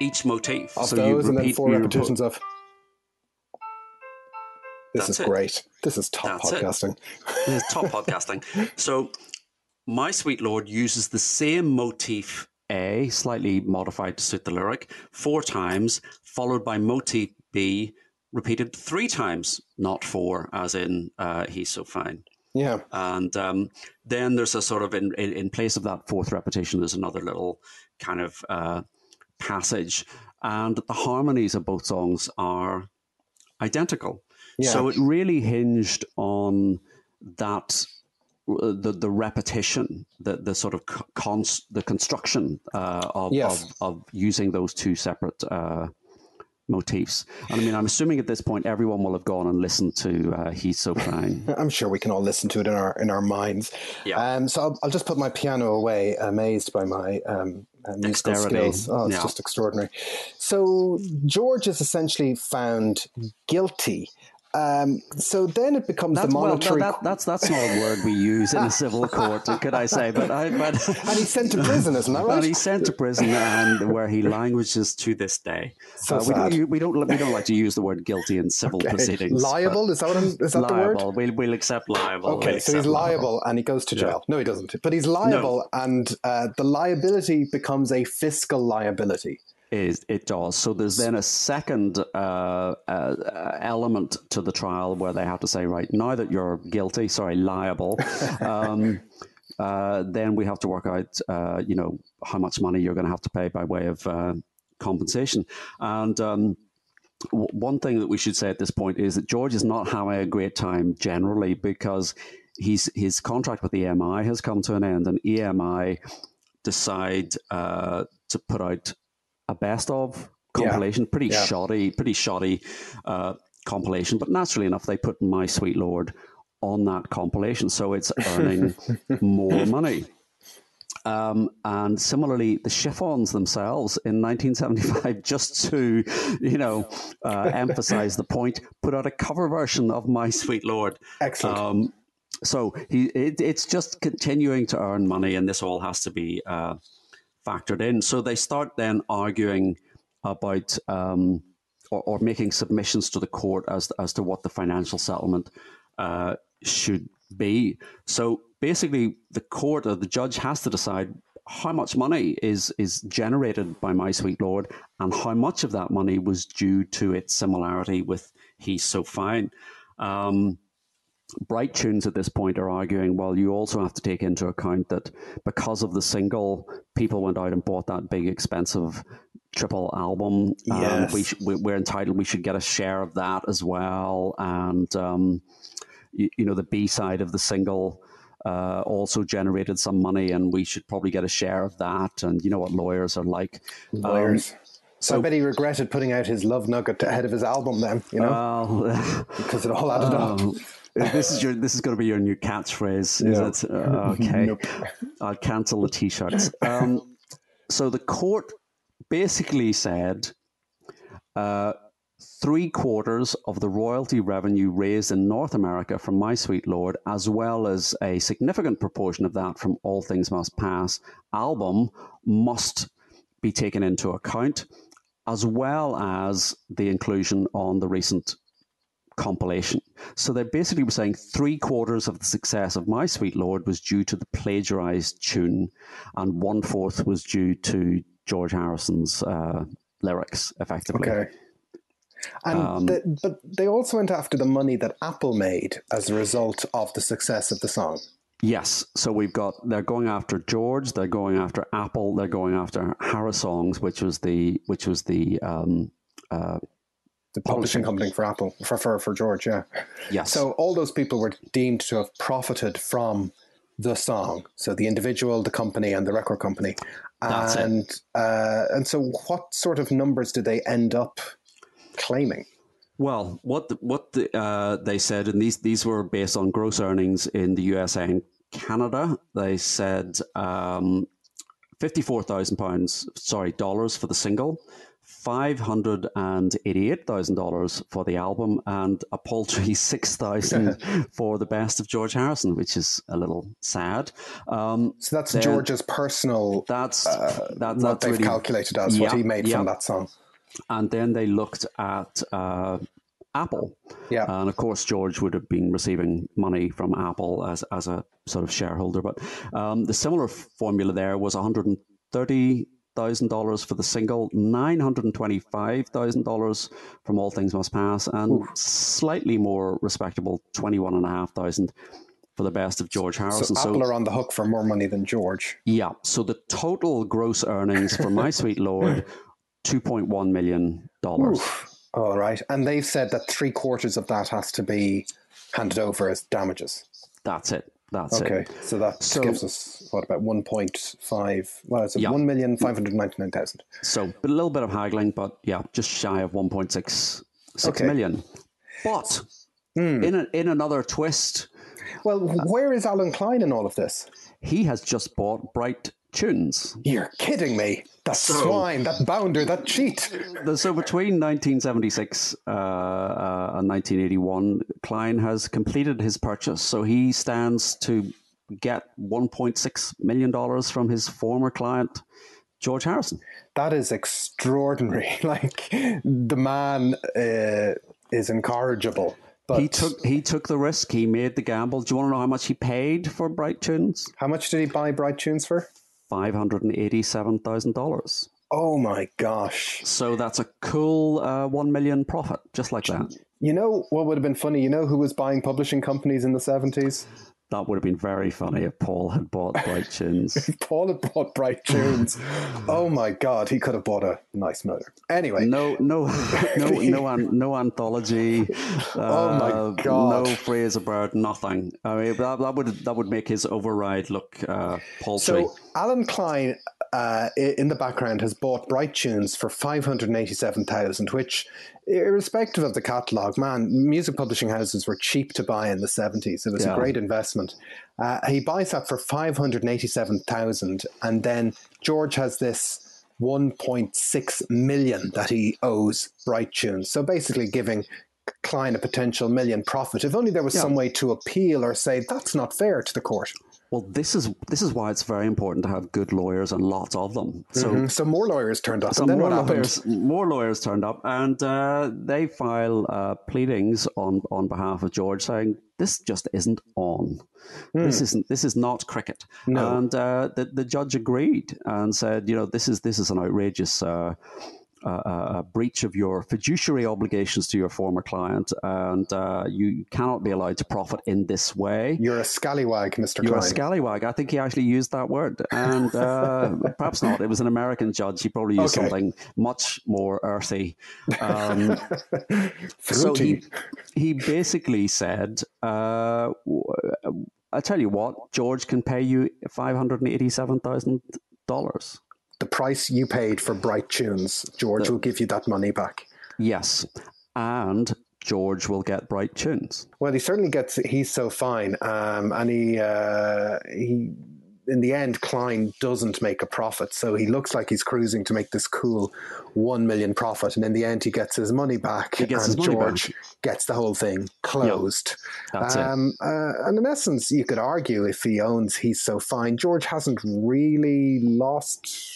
each motif. Of so those, repeat, and then four repetitions of. This That's is it. great. This is top That's podcasting. This is top podcasting. So, My Sweet Lord uses the same motif A, slightly modified to suit the lyric, four times, followed by motif B, repeated three times, not four, as in uh, He's So Fine. Yeah. And um, then there's a sort of, in, in, in, place of that fourth repetition, there's another little kind of uh, passage. And the harmonies of both songs are identical. Yeah. So it really hinged on that uh, the the repetition, the the sort of cons, the construction uh, of, Yes. of of using those two separate uh, motifs. And I mean, I'm assuming at this point everyone will have gone and listened to uh, "He's So Fine." I'm sure we can all listen to it in our in our minds. Yeah. Um, so I'll, I'll just put my piano away, amazed by my um, uh, musical Dexterity. skills. Oh, it's Yeah. just extraordinary. So George is essentially found guilty. Um, so then it becomes That's, the well, monetary, that, that's that's not a word we use in a civil court, could I say? But I but and he's sent to prison, isn't that right? And he's sent to prison, and where he languishes to this day. So Uh, we don't we don't we don't like to use the word guilty in civil Okay. proceedings. liable is that what I'm, is that the word? liable. We'll we'll accept liable. Okay, We'll so he's accept liable and he goes to jail. No, he doesn't. But he's liable, and uh, the liability becomes a fiscal liability. Is it does so? There's then a second uh, uh, uh, element to the trial where they have to say, right now that you're guilty, sorry, liable. um, uh, then we have to work out, uh, you know, how much money you're going to have to pay by way of uh, compensation. And um, w- one thing that we should say at this point is that George is not having a great time generally because he's his contract with EMI has come to an end, and EMI decide uh, to put out a best of compilation, pretty Yeah. shoddy, pretty shoddy uh, compilation. But naturally enough, they put My Sweet Lord on that compilation, so it's earning more money. Um, and similarly, the chiffons themselves in 1975, just to you know uh, emphasize the point, put out a cover version of "My Sweet Lord." Excellent. Um, so he, it, it's just continuing to earn money, and this all has to be uh, factored in. So they start then arguing about um, or, or making submissions to the court as as to what the financial settlement uh, should be. So basically, the court or the judge has to decide how much money is is generated by My Sweet Lord, and how much of that money was due to its similarity with He's So Fine. Um, Bright Tunes at this point are arguing, well, you also have to take into account that because of the single, people went out and bought that big, expensive triple album. and Yes. we sh- we- we're entitled, we should get a share of that as well. And, um, you, you know, the B side of the single uh, also generated some money, and we should probably get a share of that. And you know what lawyers are like. Lawyers. Um, so I bet he regretted putting out his Love Nugget ahead of his album then, you know, well, because it all added up. This is your this is going to be your new catchphrase, is it? Uh, okay, Nope. I'll cancel the t-shirts. Um, so the court basically said uh, three quarters of the royalty revenue raised in North America from My Sweet Lord, as well as a significant proportion of that from All Things Must Pass album, must be taken into account, as well as the inclusion on the recent compilation. So they basically were saying three quarters of the success of My Sweet Lord was due to the plagiarized tune, and one fourth was due to George Harrison's uh, lyrics, effectively. Okay. And Um, the, but they also went after the money that Apple made as a result of the success of the song. Yes, so we've got they're going after George, they're going after Apple, they're going after Harrisongs, which was the which was the um, uh, the publishing company for Apple for, for for George. Yeah. yes. So all those people were deemed to have profited from the song. So the individual, the company, and the record company. That's it. and uh, and so what sort of numbers did they end up claiming? Well, what the, what the, uh, they said, and these these were based on gross earnings in the USA and Canada. They said um, fifty four thousand pounds, sorry, dollars for the single, five hundred and eighty eight thousand dollars for the album, and a paltry six thousand for the best of George Harrison, which is a little sad. Um, So that's George's personal. that's uh, that, what that's they've really calculated as what he made yeah. from that song. and then they looked at uh, Apple. Yeah. And of course, George would have been receiving money from Apple as, as a sort of shareholder. But um, the similar formula there was $130,000 for the single, $925,000 from All Things Must Pass, and slightly more respectable 21,500 for the best of George Harrison. So. Apple are on the hook for more money than George. Yeah. So the total gross earnings for My Sweet Lord, two point one million dollars. All right, and they've said that three quarters of that has to be handed over as damages. That's it. That's Okay, it. so that So- gives us what about one point five? Well, it's Yeah. one million five hundred ninety nine thousand. So a little bit of haggling, but yeah, just shy of one point six six Okay. million. But hmm. in a, in another twist, Well, where is Alan Klein in all of this? he has just bought Bright Tunes. You're kidding me! That swine, that bounder, that cheat. So between 1976 uh, uh, and 1981, Klein has completed his purchase. So he stands to get 1.6 million dollars from his former client, George Harrison. That is extraordinary. Like the man uh, is incorrigible. But He took he took the risk. He made the gamble. Do you want to know how much he paid for Bright Tunes? how much did he buy Bright Tunes for? Five hundred and eighty-seven thousand dollars. Oh my gosh! So that's a cool uh, one million profit, just like that. You know what would have been funny? You know who was buying publishing companies in the seventies? That would have been very funny if Paul had bought Bright Tunes. Paul had bought Bright Tunes. oh my god, he could have bought a nice motor. Anyway, No, no, no, no, an, no anthology. Oh my uh, God. No phrase about nothing. I mean, that, that would that would make his override look uh, paltry. So Alan Klein, uh, in the background, has bought Bright Tunes for five hundred eighty-seven thousand, which, irrespective of the catalog, man, music publishing houses were cheap to buy in the seventies. It was Yeah. a great investment. Uh, he buys that for five hundred eighty-seven thousand, and then George has this. 1.6 million that he owes Bright Tunes. So basically giving Klein a potential million profit. If only there was Yeah. some way to appeal or say that's not fair to the court. Well, this is this is why it's very important to have good lawyers and lots of them. So Mhm. So more lawyers turned up. So and then more what happened? lawyers, more lawyers turned up, and uh, they file uh, pleadings on on behalf of George, saying this just isn't on. This isn't. This is not cricket. No. And uh, the the judge agreed and said, you know, this is this is an outrageous. Uh, uh, breach of your fiduciary obligations to your former client, and uh, you cannot be allowed to profit in this way. You're a scallywag, Mr. You're a scallywag. I think he actually used that word, and uh, perhaps not. It was an American judge. He probably used Okay. something much more earthy. Um, so he he basically said, uh, "I tell you what, George can pay you five hundred and eighty-seven thousand dollars." The price you paid for Bright Tunes, George will give you that money back. Yes, and George will get bright tunes. Well, he certainly gets. He's so fine, um, and he uh, he. In the end, Klein doesn't make a profit, so he looks like he's cruising to make this cool one million profit, and in the end, he gets his money back, and money George gets the whole thing closed. That's it. um, Uh, and in essence, you could argue if he owns He's So Fine, George hasn't really lost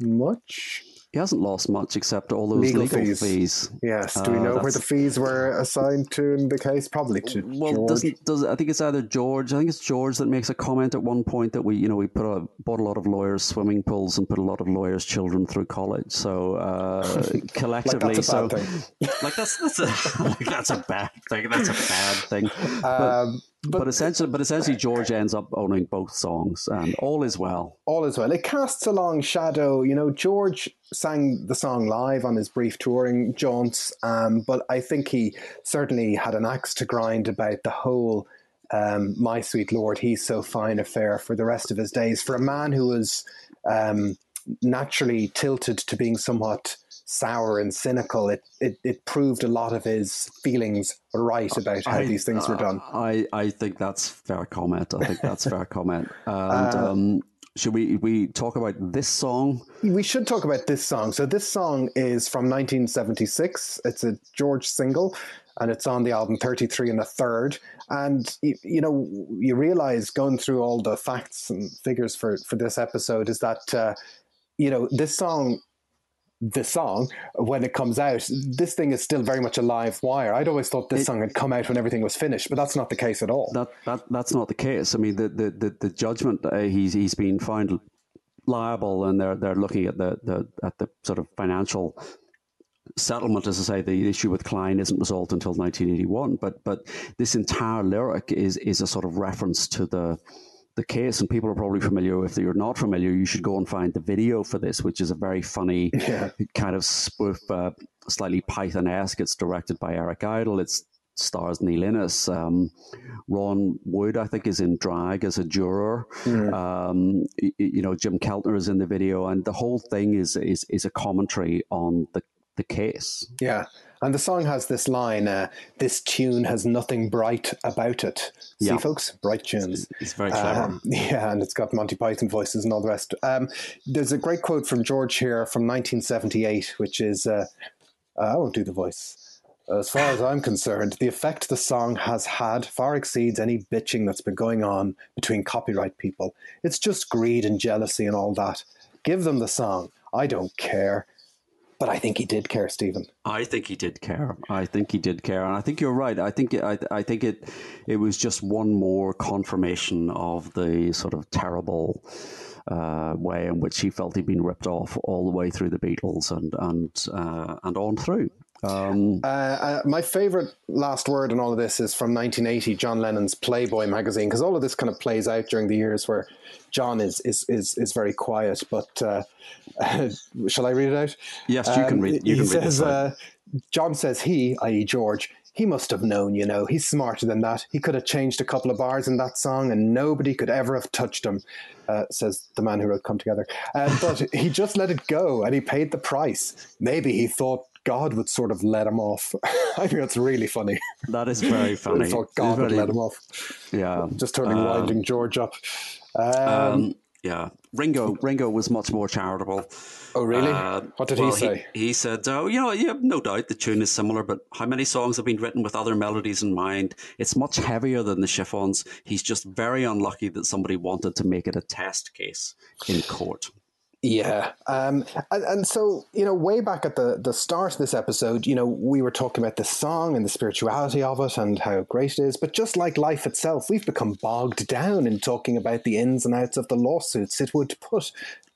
much. He hasn't lost much except all those Legal legal, fees. fees. Yes. Do we Uh, know where the fees were assigned to in the case? Probably to Well, doesn't does I think it's either George? I think it's George that makes a comment at one point that we, you know, we put a bought a lot of lawyers' swimming pools and put a lot of lawyers' children through college. So uh, collectively, a so like that's that's a like that's a bad thing. That's a bad thing. Um, but, but, essentially, but essentially, George ends up owning both songs, and all is well. All is well. It casts a long shadow. You know, George sang the song live on his brief touring jaunts, um, but I think he certainly had an axe to grind about the whole um, "My Sweet Lord, He's So Fine" affair for the rest of his days. For a man who was um, naturally tilted to being somewhat sour and cynical, it, it, it proved a lot of his feelings right about how I, these things were done. I, I think that's fair comment. I think that's fair comment. And uh, um, should we we talk about this song? We should talk about this song. So this song is from 1976. It's a George single, and it's on the album 33 and a third. And you, you know, you realize going through all the facts and figures for for this episode is that. Uh, you know, this song the song when it comes out, this thing is still very much a live wire. I'd always thought this it, song had come out when everything was finished, but that's not the case at all. That that that's not the case. I mean, the the the, the judgment uh, he's he's been found liable, and they're they're looking at the, the at the sort of financial settlement, as I say, the issue with Klein isn't resolved until 1981. But but this entire lyric is is a sort of reference to the the case, and people are probably familiar. If you're not familiar, you should go and find the video for this, which is a very funny yeah. kind of spoof, uh, slightly Python-esque. It's directed by Eric Idle. It stars Neil Innes. Um, Ron Wood, I think, is in drag as a juror. Mm. Um, you, you, know, Jim Keltner is in the video, and the whole thing is is is a commentary on the the case. Yeah. And the song has this line, uh, this tune has nothing bright about it. See, folks? Bright tunes. It's, it's very clever. Um, yeah, and it's got Monty Python voices and all the rest. Um, there's a great quote from George here from 1978, which is uh, uh, I won't do the voice. As far as I'm concerned, the effect the song has had far exceeds any bitching that's been going on between copyright people. It's just greed and jealousy and all that. Give them the song. I don't care. But I think he did care, Stephen. I think he did care. I think he did care, and I think you're right. I think I, I think it it was just one more confirmation of the sort of terrible uh, way in which he felt he'd been ripped off all the way through the Beatles and and uh, and on through. Um, uh, uh, my favorite last word in all of this is from 1980, John Lennon's Playboy magazine, because all of this kind of plays out during the years where John is is is, is very quiet. But uh, shall I read it out? Yes, you um, can read. You he can says, read uh, John says he, i.e., George, he must have known, you know, he's smarter than that. He could have changed a couple of bars in that song and nobody could ever have touched him, uh, says the man who wrote Come Together. Uh, but he just let it go and he paid the price. Maybe he thought God would sort of let him off. I think that's really funny. That is very funny. I thought God would let him off. Yeah. Just turning um, Winding George up. Um, um, yeah. Ringo Ringo was much more charitable. Oh, really? Uh, what did well, he say? He, he said, oh, you know, yeah, no doubt the tune is similar, but how many songs have been written with other melodies in mind? It's much heavier than the chiffons. He's just very unlucky that somebody wanted to make it a test case in court. Yeah. Um, and, and, so, you know, way back at the, the start of this episode, you know, we were talking about the song and the spirituality of it and how great it is. But just like life itself, we've become bogged down in talking about the ins and outs of the lawsuits. It would put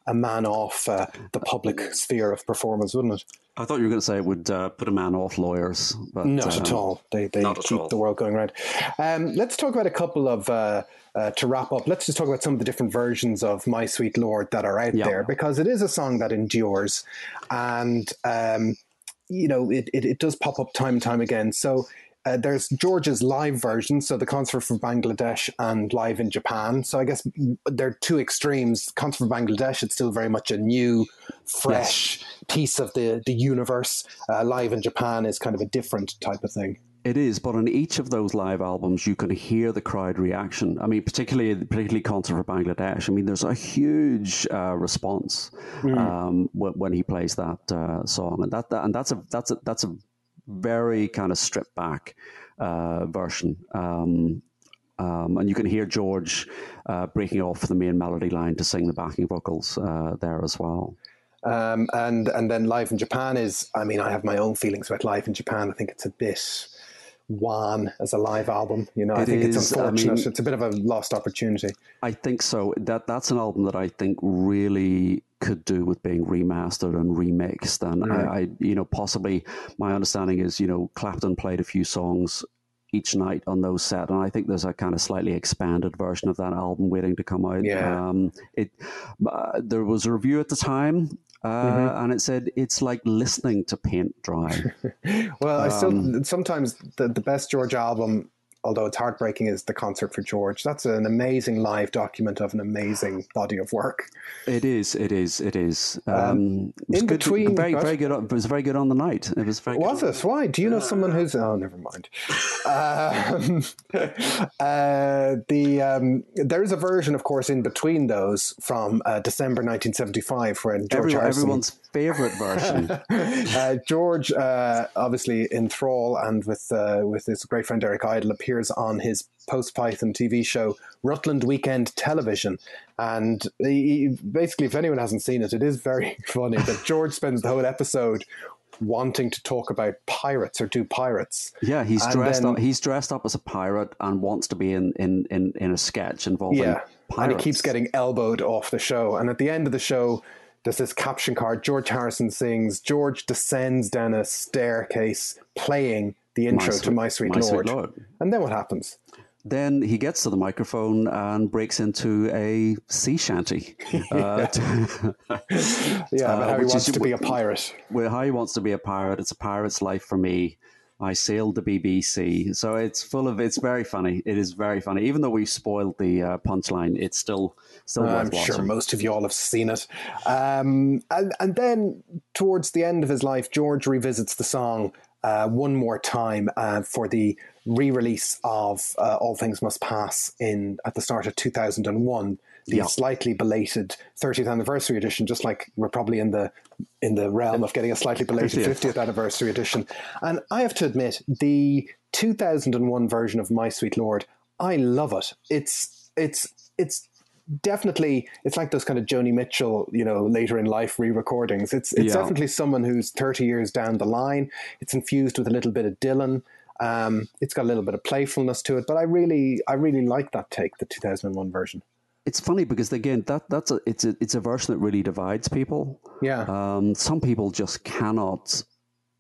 a man off uh, the public sphere of performance, wouldn't it? I thought you were going to say it would uh, put a man off lawyers. But, not at um, all. They, they keep all. the world going round. Um, let's talk about a couple of. Uh, uh, to wrap up, let's just talk about some of the different versions of My Sweet Lord that are out yeah. there because it is a song that endures and, um, you know, it, it, it, does pop up time and time again. So uh, there's George's live version, so the concert for Bangladesh and live in Japan. So I guess they're two extremes. Concert for Bangladesh, it's still very much a new, fresh yes. piece of the, the universe. Uh, live in Japan is kind of a different type of thing. It is, but on each of those live albums, you can hear the crowd reaction. I mean, particularly particularly concert for Bangladesh. I mean, there's a huge uh, response mm. um, when, when, he plays that uh, song, and that, that, and that's a that's a that's a very kind of stripped back uh, version. Um, um, and you can hear George uh, breaking off the main melody line to sing the backing vocals uh, there as well. Um, and and then live in Japan is, I mean, I have my own feelings about live in Japan. I think it's a bit wan as a live album. You know, I think is, it's unfortunate. I mean, it's a bit of a lost opportunity. I think so. That that's an album that I think really could do with being remastered and remixed. And I, I, you know, possibly my understanding is, you know, Clapton played a few songs each night on those set, and I think there's a kind of slightly expanded version of that album waiting to come out. Yeah. Um, it uh, there was a review at the time. Uh, Mm-hmm. And it said it's like listening to paint dry. Well, I Um, still sometimes the, the best George album, although it's heartbreaking, is the concert for George. That's an amazing live document of an amazing body of work. it is, it is, it is. Um, it was in good, between- very, very good. It was very good on the night. It was very. Was it? Why? Do you know someone who's? Oh, never mind. Um, uh, the um, there is a version, of course, in between those from uh, December 1975, when George Everyone, Harrison everyone's favorite version. uh, George, uh, obviously in thrall and with uh, with his great friend Eric Idle, appears on his post Python TV show Rutland Weekend Television, and he, basically, if anyone hasn't seen it, it is very funny that George spends the whole episode wanting to talk about pirates or do pirates. Yeah, he's And dressed then- up. He's dressed up as a pirate and wants to be in in in, in a sketch involving Yeah, pirates. and he keeps getting elbowed off the show. And at the end of the show, there's this caption card. George Harrison sings. George descends down a staircase, playing the intro to Sweet- "My Sweet My Sweet Lord." Lord. And then what happens? Then he gets to the microphone and breaks into a sea shanty. Uh, to- Yeah, Uh, how he wants is- to be a pirate. where how he wants to be a pirate. It's a pirate's life for me. I sailed the BBC, so it's full of. It's very funny. It is very funny. Even though we spoiled the uh, punchline, it's still still I'm worth watching. sure most of you all have seen it. Um, and, and then towards the end of his life, George revisits the song uh, one more time uh, for the re-release of uh, All Things Must Pass in at the start of 2001. The Yeah. slightly belated 30th anniversary edition, just like we're probably in the in the realm of getting a slightly belated 50th. 50th anniversary edition. And I have to admit, the 2001 version of My Sweet Lord, I love it. It's it's it's definitely it's like those kind of Joni Mitchell, you know, later in life re-recordings. It's it's Yeah. definitely someone who's 30 years down the line. It's infused with a little bit of Dylan. Um, it's got a little bit of playfulness to it, but I really I really like that take, the 2001 version. It's funny because again, that that's a it's a it's a version that really divides people. Yeah. Um, some people just cannot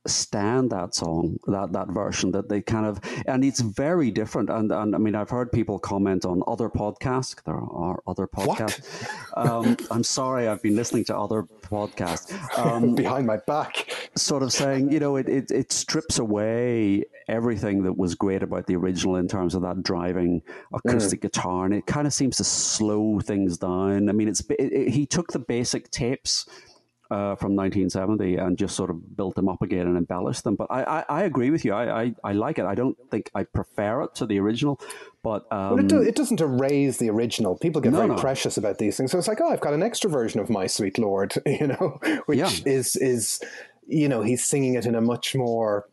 stand that song, that that version, that they kind of, and it's very different. And and I mean, I've heard people comment on other podcasts. There are other podcasts. Um, I'm sorry, I've been listening to other podcasts. Um, Behind my back. sort of saying, you know, it, it, it strips away everything that was great about the original in terms of that driving acoustic guitar, and it kind of seems to slow things down. I mean, it's it, it- he took the basic tapes. Uh, from 1970 and just sort of built them up again and embellished them. But I, I, I agree with you. I, I, I like it. I don't think I prefer it to the original, but um, But it, do, it doesn't erase the original. People get No, very no. precious about these things. So it's like, oh, I've got an extra version of My Sweet Lord, you know, which Yeah. is is you know he's singing it in a much more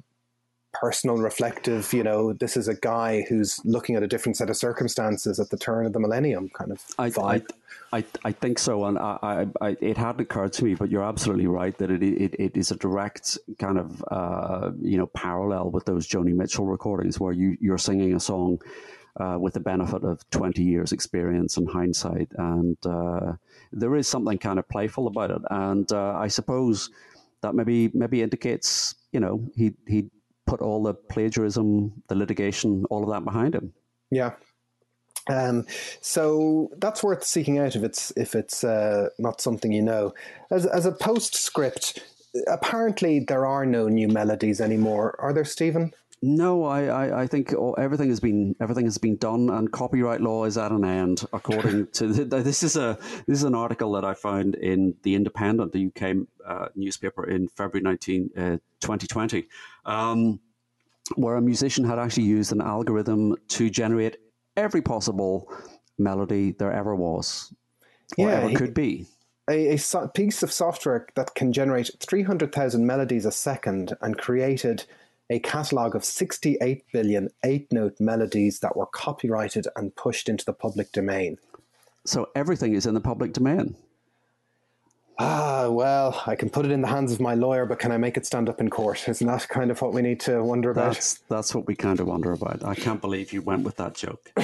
personal, and reflective. You know, this is a guy who's looking at a different set of circumstances at the turn of the millennium, kind of I, I, vibe. I, I think so, and I, I, I, it hadn't occurred to me, but you're absolutely right that it, it, it is a direct kind of uh, you know parallel with those Joni Mitchell recordings where you you're singing a song uh, with the benefit of 20 years experience and hindsight, and uh, there is something kind of playful about it, and uh, I suppose that maybe maybe indicates you know he he put all the plagiarism, the litigation, all of that behind him. Yeah. Um, so that's worth seeking out if it's if it's uh, not something you know. As as a postscript, apparently there are no new melodies anymore. Are there, Stephen? No, I, I, I think all, everything has been everything has been done, and copyright law is at an end. According to the, this is a this is an article that I found in the Independent, the UK uh, newspaper, in February 19, uh, 2020, um, where a musician had actually used an algorithm to generate every possible melody there ever was, or Yeah, ever he- could be. A, a piece of software that can generate three hundred thousand melodies a second and created a catalog of sixty-eight billion eight-note melodies that were copyrighted and pushed into the public domain. So everything is in the public domain. Ah, well, I can put it in the hands of my lawyer, but can I make it stand up in court? Isn't that kind of what we need to wonder about? That's that's what we kind of wonder about. I can't believe you went with that joke.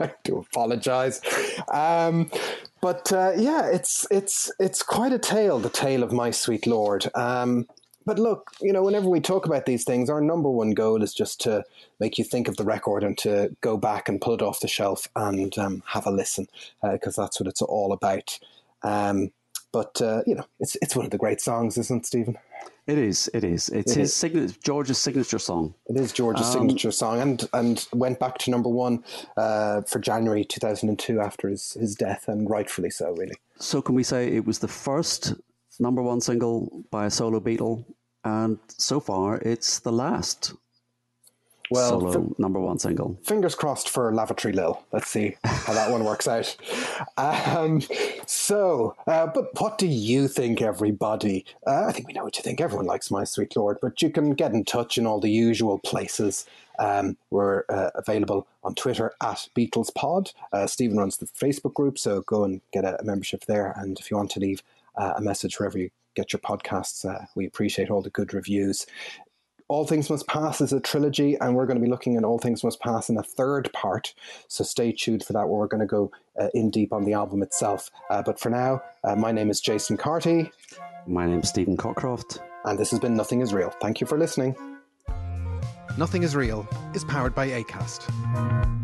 I do apologize. Um, but uh, yeah, it's it's it's quite a tale, the tale of my sweet lord. Um, but look, you know, whenever we talk about these things, our number one goal is just to make you think of the record and to go back and pull it off the shelf and um, have a listen, because uh, that's what it's all about. Um, but uh, you know, it's it's one of the great songs, isn't it, Stephen? It is. It is. It's it his is. Signature, George's signature song. It is George's um, signature song, and and went back to number one uh, for January two thousand and two after his his death, and rightfully so, really. So, can we say it was the first number one single by a solo Beatle, and so far it's the last well, solo number one single. Fingers crossed for Lavatory Lil. Let's see how that one works out. Um, so, uh, but what do you think, everybody? Uh, I think we know what you think. Everyone likes My Sweet Lord, but you can get in touch in all the usual places. Um, we're uh, available on Twitter at BeatlesPod. Uh, Stephen runs the Facebook group, so go and get a, membership there. And if you want to leave a message wherever you get your podcasts, uh, we appreciate all the good reviews. All Things Must Pass is a trilogy, and we're going to be looking at All Things Must Pass in a third part. So stay tuned for that, where we're going to go uh, in deep on the album itself. Uh, but for now, uh, my name is Jason Carty. My name is Stephen Cockcroft. And this has been Nothing Is Real. Thank you for listening. Nothing is Real is powered by ACAST.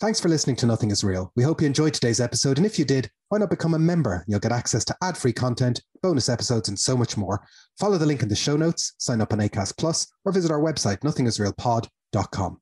Thanks for listening to Nothing is Real. We hope you enjoyed today's episode, and if you did, why not become a member? You'll get access to ad-free content, bonus episodes, and so much more. Follow the link in the show notes, sign up on Acast Plus, or visit our website nothingisrealpod.com.